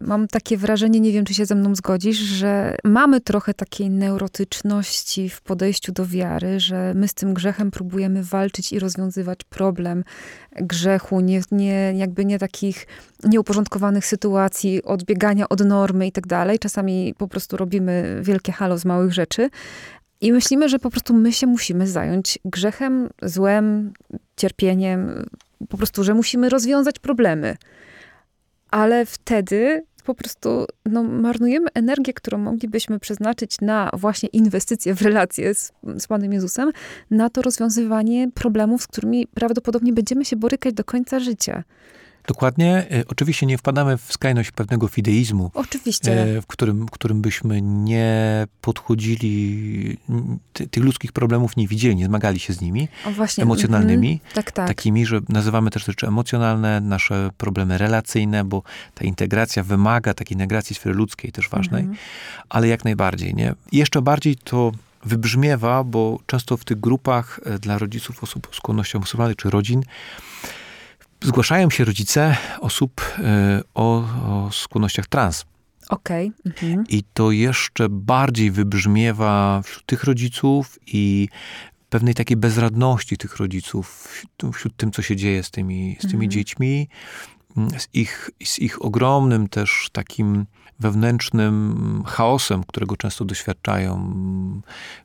mam takie wrażenie, nie wiem, czy się ze mną zgodzisz, że mamy trochę takiej neurotyczności w podejściu do wiary, że my z tym grzechem próbujemy walczyć i rozwiązywać problem grzechu, nie, nie, jakby nie takich nieuporządkowanych sytuacji, odbiegania od normy i tak dalej. Czasami po prostu robimy wielkie halo z małych rzeczy. I myślimy, że po prostu my się musimy zająć grzechem, złem, cierpieniem, po prostu, że musimy rozwiązać problemy. Ale wtedy po prostu no, marnujemy energię, którą moglibyśmy przeznaczyć na właśnie inwestycje w relacje z, z Panem Jezusem, na to rozwiązywanie problemów, z którymi prawdopodobnie będziemy się borykać do końca życia. Dokładnie. E, Oczywiście nie wpadamy w skrajność pewnego fideizmu, Oczywiście. e, w którym, w którym byśmy nie podchodzili, ty, tych ludzkich problemów nie widzieli, nie zmagali się z nimi, o właśnie. emocjonalnymi, Mhm. Tak, tak. takimi, że nazywamy też rzeczy emocjonalne, nasze problemy relacyjne, bo ta integracja wymaga takiej integracji sfery ludzkiej też ważnej, Mhm. ale jak najbardziej, nie? Jeszcze bardziej to wybrzmiewa, bo często w tych grupach e, dla rodziców osób z skłonnością homoseksualnych czy rodzin zgłaszają się rodzice osób e, o, o skłonnościach trans. Okej. Mhm. I to jeszcze bardziej wybrzmiewa wśród tych rodziców i pewnej takiej bezradności tych rodziców wśród, wśród tym, co się dzieje z tymi, z tymi Mhm. dziećmi. z ich, z ich ogromnym też takim wewnętrznym chaosem, którego często doświadczają,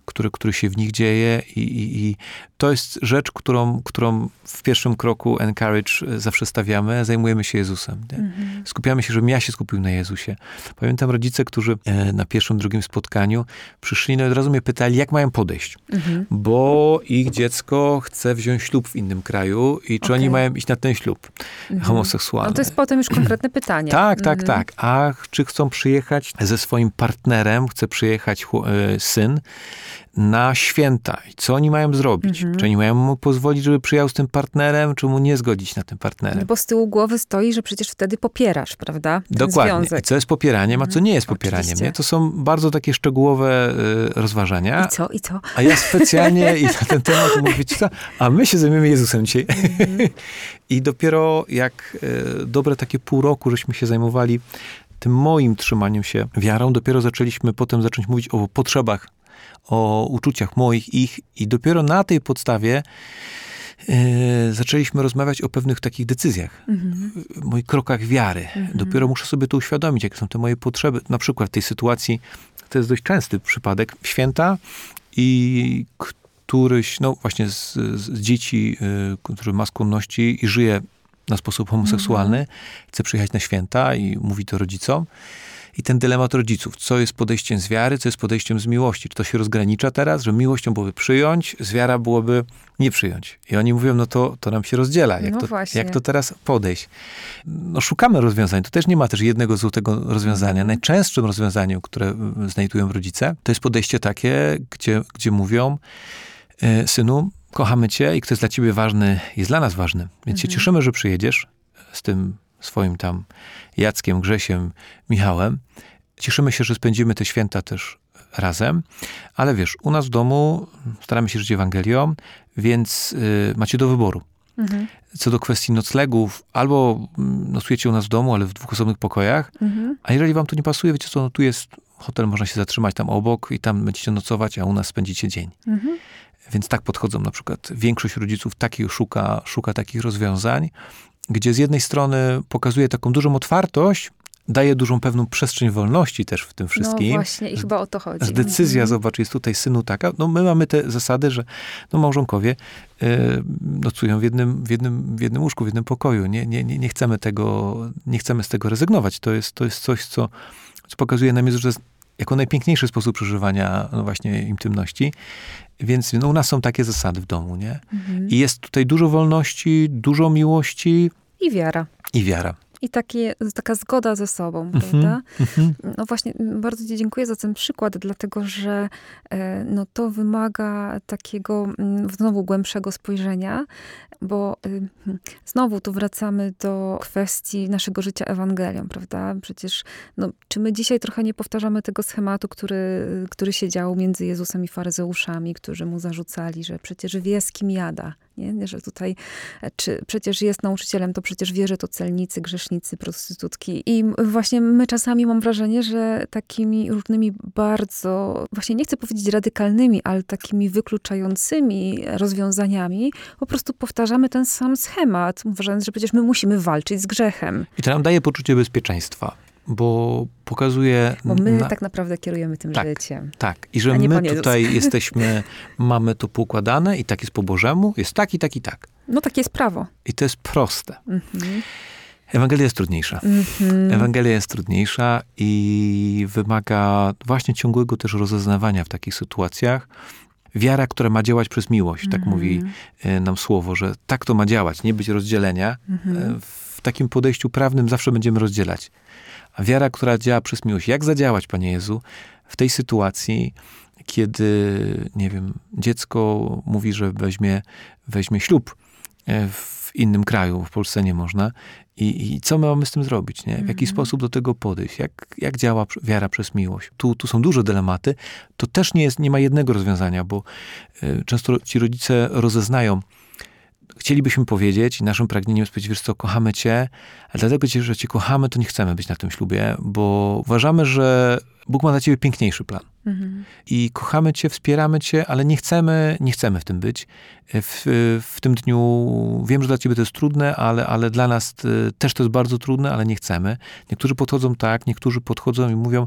który, który się w nich dzieje i, i, i to jest rzecz, którą, którą w pierwszym kroku Encourage zawsze stawiamy, zajmujemy się Jezusem. Mhm. Skupiamy się, żebym ja się skupił na Jezusie. Pamiętam rodzice, którzy e, na pierwszym, drugim spotkaniu przyszli, no i od razu mnie pytali, jak mają podejść, mhm. bo ich dziecko chce wziąć ślub w innym kraju i czy okay. oni mają iść na ten ślub mhm. homoseksualny. No to jest potem już konkretne pytanie. tak, tak, mhm. tak. A czy chcą przyjechać ze swoim partnerem, chce przyjechać e, syn na święta. I co oni mają zrobić? Mhm. Czy oni mają mu pozwolić, żeby przyjechał z tym partnerem, czy mu nie zgodzić na tym partnerem? No bo z tyłu głowy stoi, że przecież wtedy popierasz, prawda? Ten Dokładnie. Związek. I co jest popieraniem, a co nie jest popieraniem. Nie? To są bardzo takie szczegółowe y, rozważania. I co? I co? A ja specjalnie i na ten temat mówię ci co? A my się zajmiemy Jezusem dzisiaj. Mhm. I dopiero jak y, dobre takie pół roku, żeśmy się zajmowali tym moim trzymaniem się wiarą, dopiero zaczęliśmy potem zacząć mówić o potrzebach o uczuciach moich, ich i dopiero na tej podstawie e, zaczęliśmy rozmawiać o pewnych takich decyzjach, mhm. moich krokach wiary. Mhm. Dopiero muszę sobie to uświadomić, jakie są te moje potrzeby. Na przykład w tej sytuacji, to jest dość częsty przypadek, święta i któryś, no właśnie z, z dzieci, y, który ma skłonności i żyje na sposób homoseksualny, mhm. chce przyjechać na święta i mówi to rodzicom. I ten dylemat rodziców, co jest podejściem z wiary, co jest podejściem z miłości. Czy to się rozgranicza teraz, że miłością byłoby przyjąć, z wiara byłoby nie przyjąć. I oni mówią, no to, to nam się rozdziela. Jak, no to, jak to teraz podejść? No szukamy rozwiązań. To też nie ma też jednego złotego rozwiązania. Mhm. Najczęstszym rozwiązaniem, które znajdują rodzice, to jest podejście takie, gdzie, gdzie mówią, e, synu, kochamy cię i kto jest dla ciebie ważny, jest dla nas ważny. Więc mhm. się cieszymy, że przyjedziesz z tym swoim tam Jackiem, Grzesiem, Michałem. Cieszymy się, że spędzimy te święta też razem, ale wiesz, u nas w domu staramy się żyć Ewangelią, więc y, macie do wyboru. Mhm. Co do kwestii noclegów, albo mm, nocujecie u nas w domu, ale w dwóch osobnych pokojach, mhm. a jeżeli wam to nie pasuje, wiecie co, no tu jest hotel, można się zatrzymać tam obok i tam będziecie nocować, a u nas spędzicie dzień. Mhm. Więc tak podchodzą na przykład. Większość rodziców takich szuka, szuka takich rozwiązań gdzie z jednej strony pokazuje taką dużą otwartość, daje dużą pewną przestrzeń wolności też w tym wszystkim. No właśnie, i chyba o to chodzi. Decyzja, mhm. zobacz, jest tutaj synu taka. No my mamy te zasady, że no małżonkowie y, nocują w jednym, w, jednym, w jednym łóżku, w jednym pokoju. Nie, nie, nie, nie chcemy tego, nie chcemy z tego rezygnować. To jest, to jest coś, co, co pokazuje nam, że jako najpiękniejszy sposób przeżywania no właśnie intymności. Więc no, u nas są takie zasady w domu, nie? Mhm. I jest tutaj dużo wolności, dużo miłości. I wiara. I wiara. I takie, taka zgoda ze sobą, mm -hmm, prawda? Mm -hmm. No właśnie, bardzo Ci dziękuję za ten przykład, dlatego że e, no, to wymaga takiego znowu głębszego spojrzenia, bo y, hmm, znowu tu wracamy do kwestii naszego życia Ewangelią, prawda? Przecież, no, czy my dzisiaj trochę nie powtarzamy tego schematu, który, który się dział między Jezusem i faryzeuszami, którzy mu zarzucali, że przecież wie z kim jada, nie? Że tutaj, e, czy przecież jest nauczycielem, to przecież wie, że to celnicy, grzesznicy, prostytutki. I właśnie my czasami mam wrażenie, że takimi różnymi bardzo, właśnie nie chcę powiedzieć radykalnymi, ale takimi wykluczającymi rozwiązaniami, po prostu powtarzamy ten sam schemat, uważając, że przecież my musimy walczyć z grzechem. I to nam daje poczucie bezpieczeństwa bo pokazuje. Bo my na... tak naprawdę kierujemy tym tak, życiem. Tak, i że my tutaj jesteśmy, mamy to poukładane i tak jest po Bożemu, jest tak i tak i tak. No takie jest prawo. I to jest proste. Mhm. Ewangelia jest trudniejsza. Mhm. Ewangelia jest trudniejsza i wymaga właśnie ciągłego też rozeznawania w takich sytuacjach. Wiara, która ma działać przez miłość, tak mhm. mówi e, nam słowo, że tak to ma działać, nie być rozdzielenia. Mhm. E, w takim podejściu prawnym zawsze będziemy rozdzielać. A wiara, która działa przez miłość. Jak zadziałać, Panie Jezu, w tej sytuacji, kiedy, nie wiem, dziecko mówi, że weźmie, weźmie ślub e, w innym kraju, w Polsce nie można. I, I, co my mamy z tym zrobić? Nie? W jaki mm. sposób do tego podejść? Jak, jak działa wiara przez miłość? Tu, tu są duże dylematy. To też nie, jest, nie ma jednego rozwiązania, bo y, często ci rodzice rozeznają, chcielibyśmy powiedzieć i naszym pragnieniem jest powiedzieć, wiesz co, kochamy cię, ale dlatego, że cię kochamy, to nie chcemy być na tym ślubie, bo uważamy, że Bóg ma dla ciebie piękniejszy plan. Mhm. I kochamy cię, wspieramy cię, ale nie chcemy, nie chcemy w tym być. W, w tym dniu wiem, że dla ciebie to jest trudne, ale, ale dla nas e, też to jest bardzo trudne, ale nie chcemy. Niektórzy podchodzą tak, niektórzy podchodzą i mówią,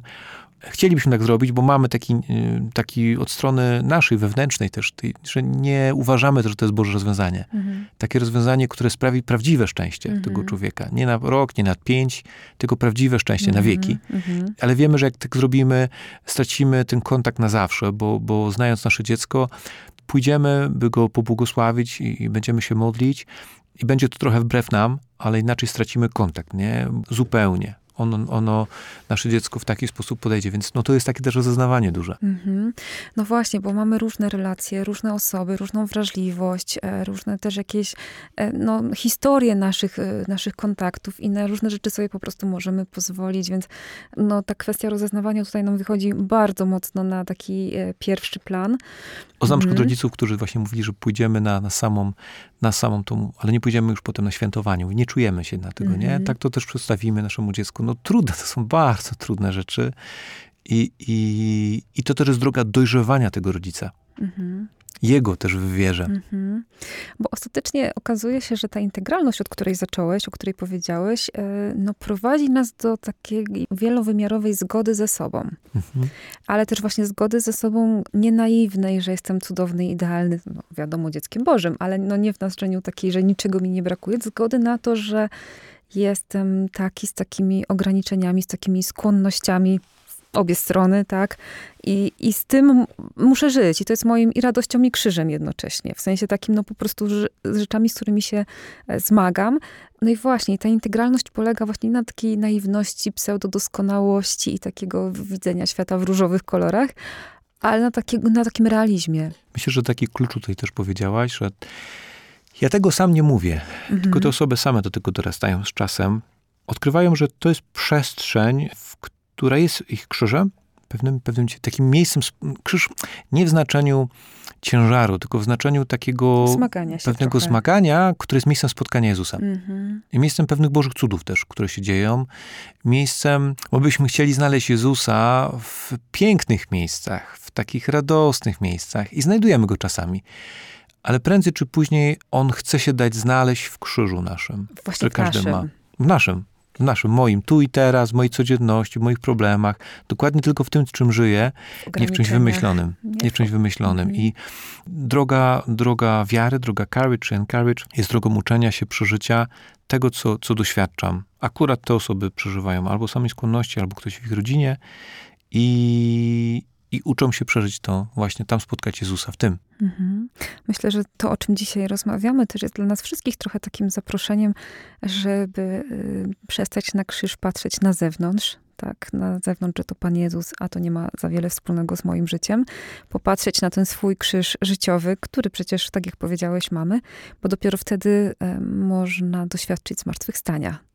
chcielibyśmy tak zrobić, bo mamy taki, y, taki od strony naszej, wewnętrznej też, że nie uważamy, że to jest Boże rozwiązanie. Mhm. Takie rozwiązanie, które sprawi prawdziwe szczęście mhm. tego człowieka. Nie na rok, nie na pięć, tylko prawdziwe szczęście mhm. na wieki. Mhm. Ale wiemy, że jak tak zrobimy, stracimy ten kontakt na zawsze, bo, bo znając nasze dziecko, pójdziemy, by go pobłogosławić i, i będziemy się modlić. I będzie to trochę wbrew nam, ale inaczej stracimy kontakt, nie? Zupełnie ono, ono, nasze dziecko w taki sposób podejdzie. Więc no, to jest takie też rozeznawanie duże. Mm-hmm. No właśnie, bo mamy różne relacje, różne osoby, różną wrażliwość, e, różne też jakieś e, no, historie naszych, e, naszych kontaktów i na różne rzeczy sobie po prostu możemy pozwolić, więc no, ta kwestia rozeznawania tutaj nam wychodzi bardzo mocno na taki pierwszy plan. O znam przykład mhm. rodziców, którzy właśnie mówili, że pójdziemy na, na samą, na samą tą, ale nie pójdziemy już potem na świętowaniu. Nie czujemy się na tego, nie? Mhm. Tak to też przedstawimy naszemu dziecku. No trudne, to są bardzo trudne rzeczy. I, i, i to też jest droga dojrzewania tego rodzica. Mhm jego też w wierze. Mhm. Bo ostatecznie okazuje się, że ta integralność, od której zacząłeś, o której powiedziałeś, e, no, prowadzi nas do takiej wielowymiarowej zgody ze sobą. Mhm. Ale też właśnie zgody ze sobą nie naiwnej, że jestem cudowny, idealny, no, wiadomo, dzieckiem Bożym, ale no nie w znaczeniu takiej, że niczego mi nie brakuje. Zgody na to, że jestem taki z takimi ograniczeniami, z takimi skłonnościami obie strony, tak? I, I z tym muszę żyć. I to jest moim i radością, i krzyżem jednocześnie. W sensie takim, no po prostu z rzeczami, z którymi się e, zmagam. No i właśnie, ta integralność polega właśnie na takiej naiwności, pseudodoskonałości i takiego widzenia świata w różowych kolorach, ale na, takiego, na takim realizmie. Myślę, że taki klucz tutaj też powiedziałaś, że ja tego sam nie mówię, mhm. tylko te osoby same do tego dorastają z czasem. Odkrywają, że to jest przestrzeń, która jest ich krzyżem, pewnym, pewnym takim miejscem, krzyż nie w znaczeniu ciężaru, tylko w znaczeniu takiego pewnego trochę. zmagania, które jest miejscem spotkania Jezusa. Mm-hmm. I miejscem pewnych Bożych cudów też, które się dzieją. Miejscem, bo byśmy chcieli znaleźć Jezusa w pięknych miejscach, w takich radosnych miejscach i znajdujemy Go czasami. Ale prędzej czy później On chce się dać znaleźć w krzyżu naszym, Właśnie który każdy naszym. ma. W naszym, w naszym, moim, tu i teraz, w mojej codzienności, w moich problemach, dokładnie tylko w tym, czym żyję, nie w czymś wymyślonym. Nie, nie w czymś wymyślonym. Mhm. I droga, droga wiary, droga courage czy encourage jest drogą uczenia się, przeżycia tego, co, co doświadczam. Akurat te osoby przeżywają albo same skłonności, albo ktoś w ich rodzinie i, i uczą się przeżyć to, właśnie tam spotkać Jezusa w tym. Mhm. Myślę, że to, o czym dzisiaj rozmawiamy, też jest dla nas wszystkich trochę takim zaproszeniem, żeby y, przestać na krzyż patrzeć na zewnątrz, tak, na zewnątrz, że to Pan Jezus, a to nie ma za wiele wspólnego z moim życiem. Popatrzeć na ten swój krzyż życiowy, który przecież, tak jak powiedziałeś, mamy, bo dopiero wtedy można doświadczyć zmartwychwstania.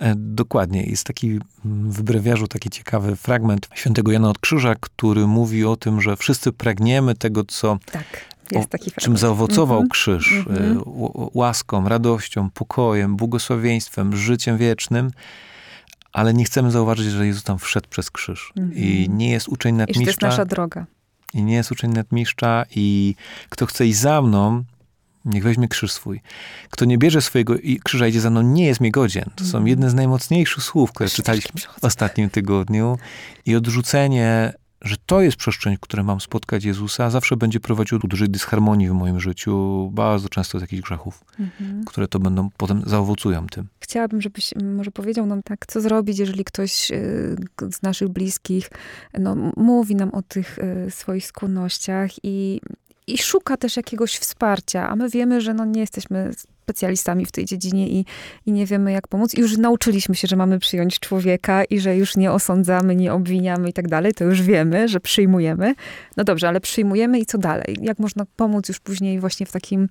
E, dokładnie. Jest taki w brewiarzu taki ciekawy fragment świętego Jana od Krzyża, który mówi o tym, że wszyscy pragniemy tego, co tak. O, czym zaowocował mm -hmm. krzyż, mm -hmm. łaską, radością, pokojem, błogosławieństwem, życiem wiecznym, ale nie chcemy zauważyć, że Jezus tam wszedł przez krzyż. Mm -hmm. I mhm. nie jest uczeń nadmistrza. I to jest nasza droga. I nie jest uczeń nadmistrza i kto chce iść za mną, Niech weźmie krzyż swój. Kto nie bierze swojego krzyża idzie za mną, nie jest mi godzien. To są mhm. jedne z najmocniejszych słów, które czytaliśmy w ostatnim tygodniu. I odrzucenie, że to jest przestrzeń, w której mam spotkać Jezusa, zawsze będzie prowadziło do dużej dysharmonii w moim życiu, bardzo często z jakichś grzechów, mhm. które to będą, potem zaowocują tym. Chciałabym, żebyś może powiedział nam tak, co zrobić, jeżeli ktoś y, z naszych bliskich no, mówi nam o tych y, swoich skłonnościach i i szuka też jakiegoś wsparcia, a my wiemy, że no nie jesteśmy specjalistami w tej dziedzinie i, i nie wiemy, jak pomóc. I już nauczyliśmy się, że mamy przyjąć człowieka i że już nie osądzamy, nie obwiniamy i tak dalej. To już wiemy, że przyjmujemy. No dobrze, ale przyjmujemy i co dalej? Jak można pomóc już później właśnie w takim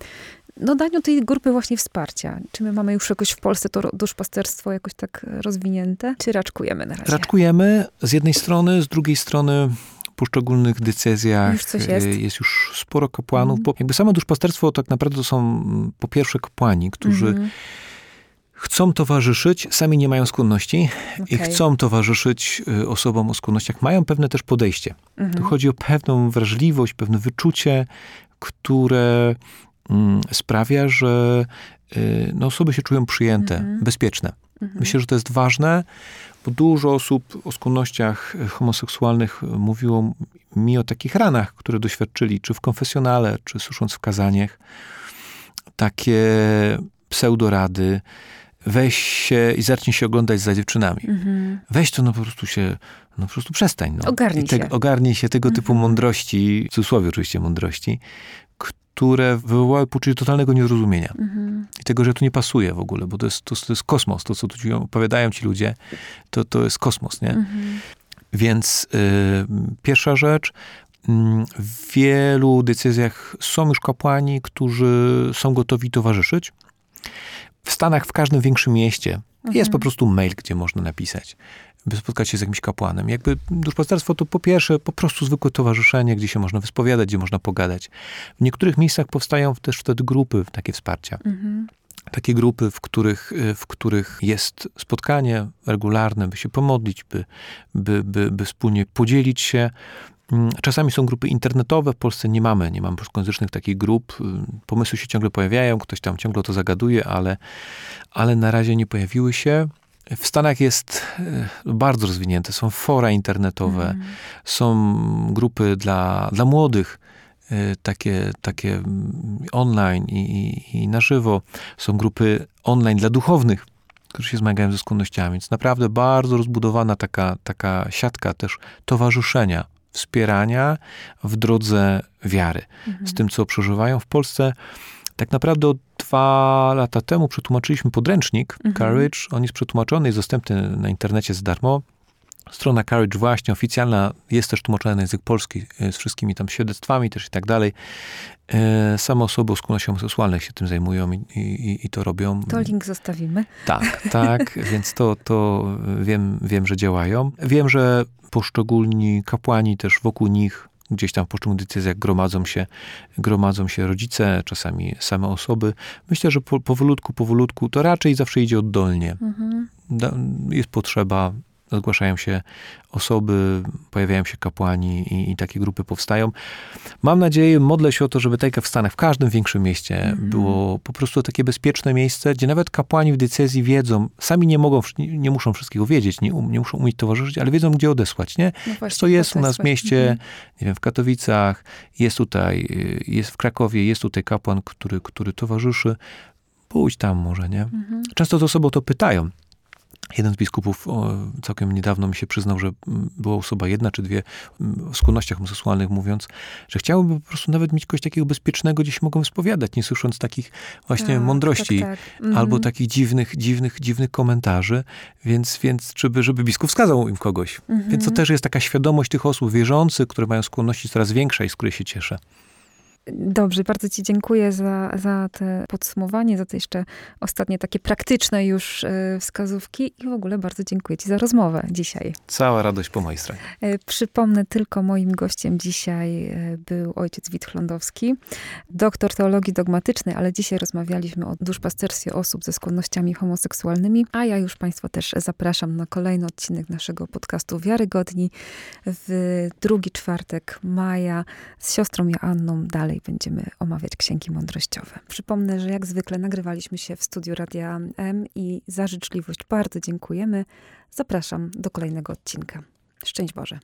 no, daniu tej grupy właśnie wsparcia. Czy my mamy już jakoś w Polsce to duszpasterstwo jakoś tak rozwinięte, czy raczkujemy na razie? Raczkujemy z jednej strony, z drugiej strony poszczególnych decyzjach Już coś jest. e, jest już sporo kapłanów, Mhm. bo jakby samo duszpasterstwo tak naprawdę to są mm, po pierwsze kapłani, którzy Mhm. chcą towarzyszyć, sami nie mają skłonności i Okej. chcą towarzyszyć y, osobom o skłonnościach, mają pewne też podejście. Mhm. Tu chodzi o pewną wrażliwość, pewne wyczucie, które mm, sprawia, że y, no, osoby się czują przyjęte, Mhm. bezpieczne. Mhm. Myślę, że to jest ważne, bo dużo osób o skłonnościach y, homoseksualnych y, mówiło mi o takich ranach, które doświadczyli, czy w konfesjonale, czy słysząc w kazaniach. Takie pseudorady, weź się i zacznij się oglądać za dziewczynami. Mhm. Weź to, no po prostu się, no po prostu przestań. No. Ogarnij I te, się. Ogarnij się tego typu Mhm. mądrości, w cudzysłowie oczywiście mądrości, które wywołały poczucie totalnego niezrozumienia. Mhm. I tego, że to nie pasuje w ogóle, bo to jest, to, to jest kosmos. To, co tu ci opowiadają ci ludzie, to, to jest kosmos, nie? Mhm. Więc y, pierwsza rzecz, mm, w wielu decyzjach są już kapłani, którzy są gotowi towarzyszyć. W Stanach, w każdym większym mieście jest Mhm. po prostu mail, gdzie można napisać, by spotkać się z jakimś kapłanem. Jakby duszpasterstwo to po pierwsze po prostu zwykłe towarzyszenie, gdzie się można wyspowiadać, gdzie można pogadać. W niektórych miejscach powstają też wtedy grupy, takie wsparcia Mhm. takie grupy, w których, y, w których jest spotkanie regularne, by się pomodlić, by, by, by, by wspólnie podzielić się. Mm, Czasami są grupy internetowe, w Polsce nie mamy, nie mamy polskojęzycznych takich grup. Y, Pomysły się ciągle pojawiają, ktoś tam ciągle to zagaduje, ale, ale na razie nie pojawiły się. W Stanach jest y, bardzo rozwinięte, są fora internetowe, Mhm. są grupy dla, dla młodych, y, takie, takie online i, i, na żywo. Są grupy online dla duchownych, którzy się zmagają ze skłonnościami. Więc naprawdę bardzo rozbudowana taka, taka siatka też towarzyszenia, wspierania w drodze wiary. Mhm. Z tym, co przeżywają w Polsce. Tak naprawdę od dwa lata temu przetłumaczyliśmy podręcznik Mhm. Courage. On jest przetłumaczony, jest dostępny na internecie za darmo. Strona Courage właśnie oficjalna jest też tłumaczona na język polski e, z wszystkimi tam świadectwami też i tak dalej. E, Same osoby o skłonnościach homoseksualnych się tym zajmują i, i, i to robią. To link zostawimy. Tak, tak, więc to, to wiem, wiem, że działają. Wiem, że poszczególni kapłani też wokół nich gdzieś tam w poszczególnych decyzjach gromadzą się, gromadzą się rodzice, czasami same osoby. Myślę, że po, powolutku, powolutku to raczej zawsze idzie oddolnie. Mhm. Da- Jest potrzeba, zgłaszają się osoby, pojawiają się kapłani i, i takie grupy powstają. Mam nadzieję, modlę się o to, żeby jak w Stanach, w każdym większym mieście Mhm. było po prostu takie bezpieczne miejsce, gdzie nawet kapłani w decyzji wiedzą, sami nie mogą, nie, nie muszą wszystkiego wiedzieć, nie, um, nie muszą umieć towarzyszyć, ale wiedzą, gdzie odesłać, nie? No właśnie, To jest u nas w mieście, Mhm. nie wiem, w Katowicach, jest tutaj, jest w Krakowie, jest tutaj kapłan, który, który towarzyszy. Pójdź tam może, nie? Mhm. Często te osoby o to pytają. Jeden z biskupów całkiem niedawno mi się przyznał, że mm, była osoba jedna czy dwie mm, o skłonnościach homoseksualnych mówiąc, że chciałyby po prostu nawet mieć kogoś takiego bezpiecznego, gdzie się mogą spowiadać, nie słysząc takich właśnie Tak, mądrości tak, tak. Mhm. albo takich dziwnych, dziwnych, dziwnych komentarzy, więc, więc żeby, żeby biskup wskazał im kogoś. Mhm. Więc to też jest taka świadomość tych osób wierzących, które mają skłonności coraz większe i z której się cieszę. Dobrze, bardzo Ci dziękuję za, za te podsumowanie, za te jeszcze ostatnie takie praktyczne już e, wskazówki i w ogóle bardzo dziękuję Ci za rozmowę dzisiaj. Cała radość po mojej stronie. E, Przypomnę tylko, moim gościem dzisiaj e, był ojciec Wit Chlądowski, doktor teologii dogmatycznej, ale dzisiaj rozmawialiśmy o duszpasterstwie osób ze skłonnościami homoseksualnymi, a ja już Państwa też zapraszam na kolejny odcinek naszego podcastu Wiarygodni w drugi czwartek maja z siostrą Joanną dalej będziemy omawiać księgi mądrościowe. Przypomnę, że jak zwykle nagrywaliśmy się w studiu Radia M i za życzliwość bardzo dziękujemy. Zapraszam do kolejnego odcinka. Szczęść Boże.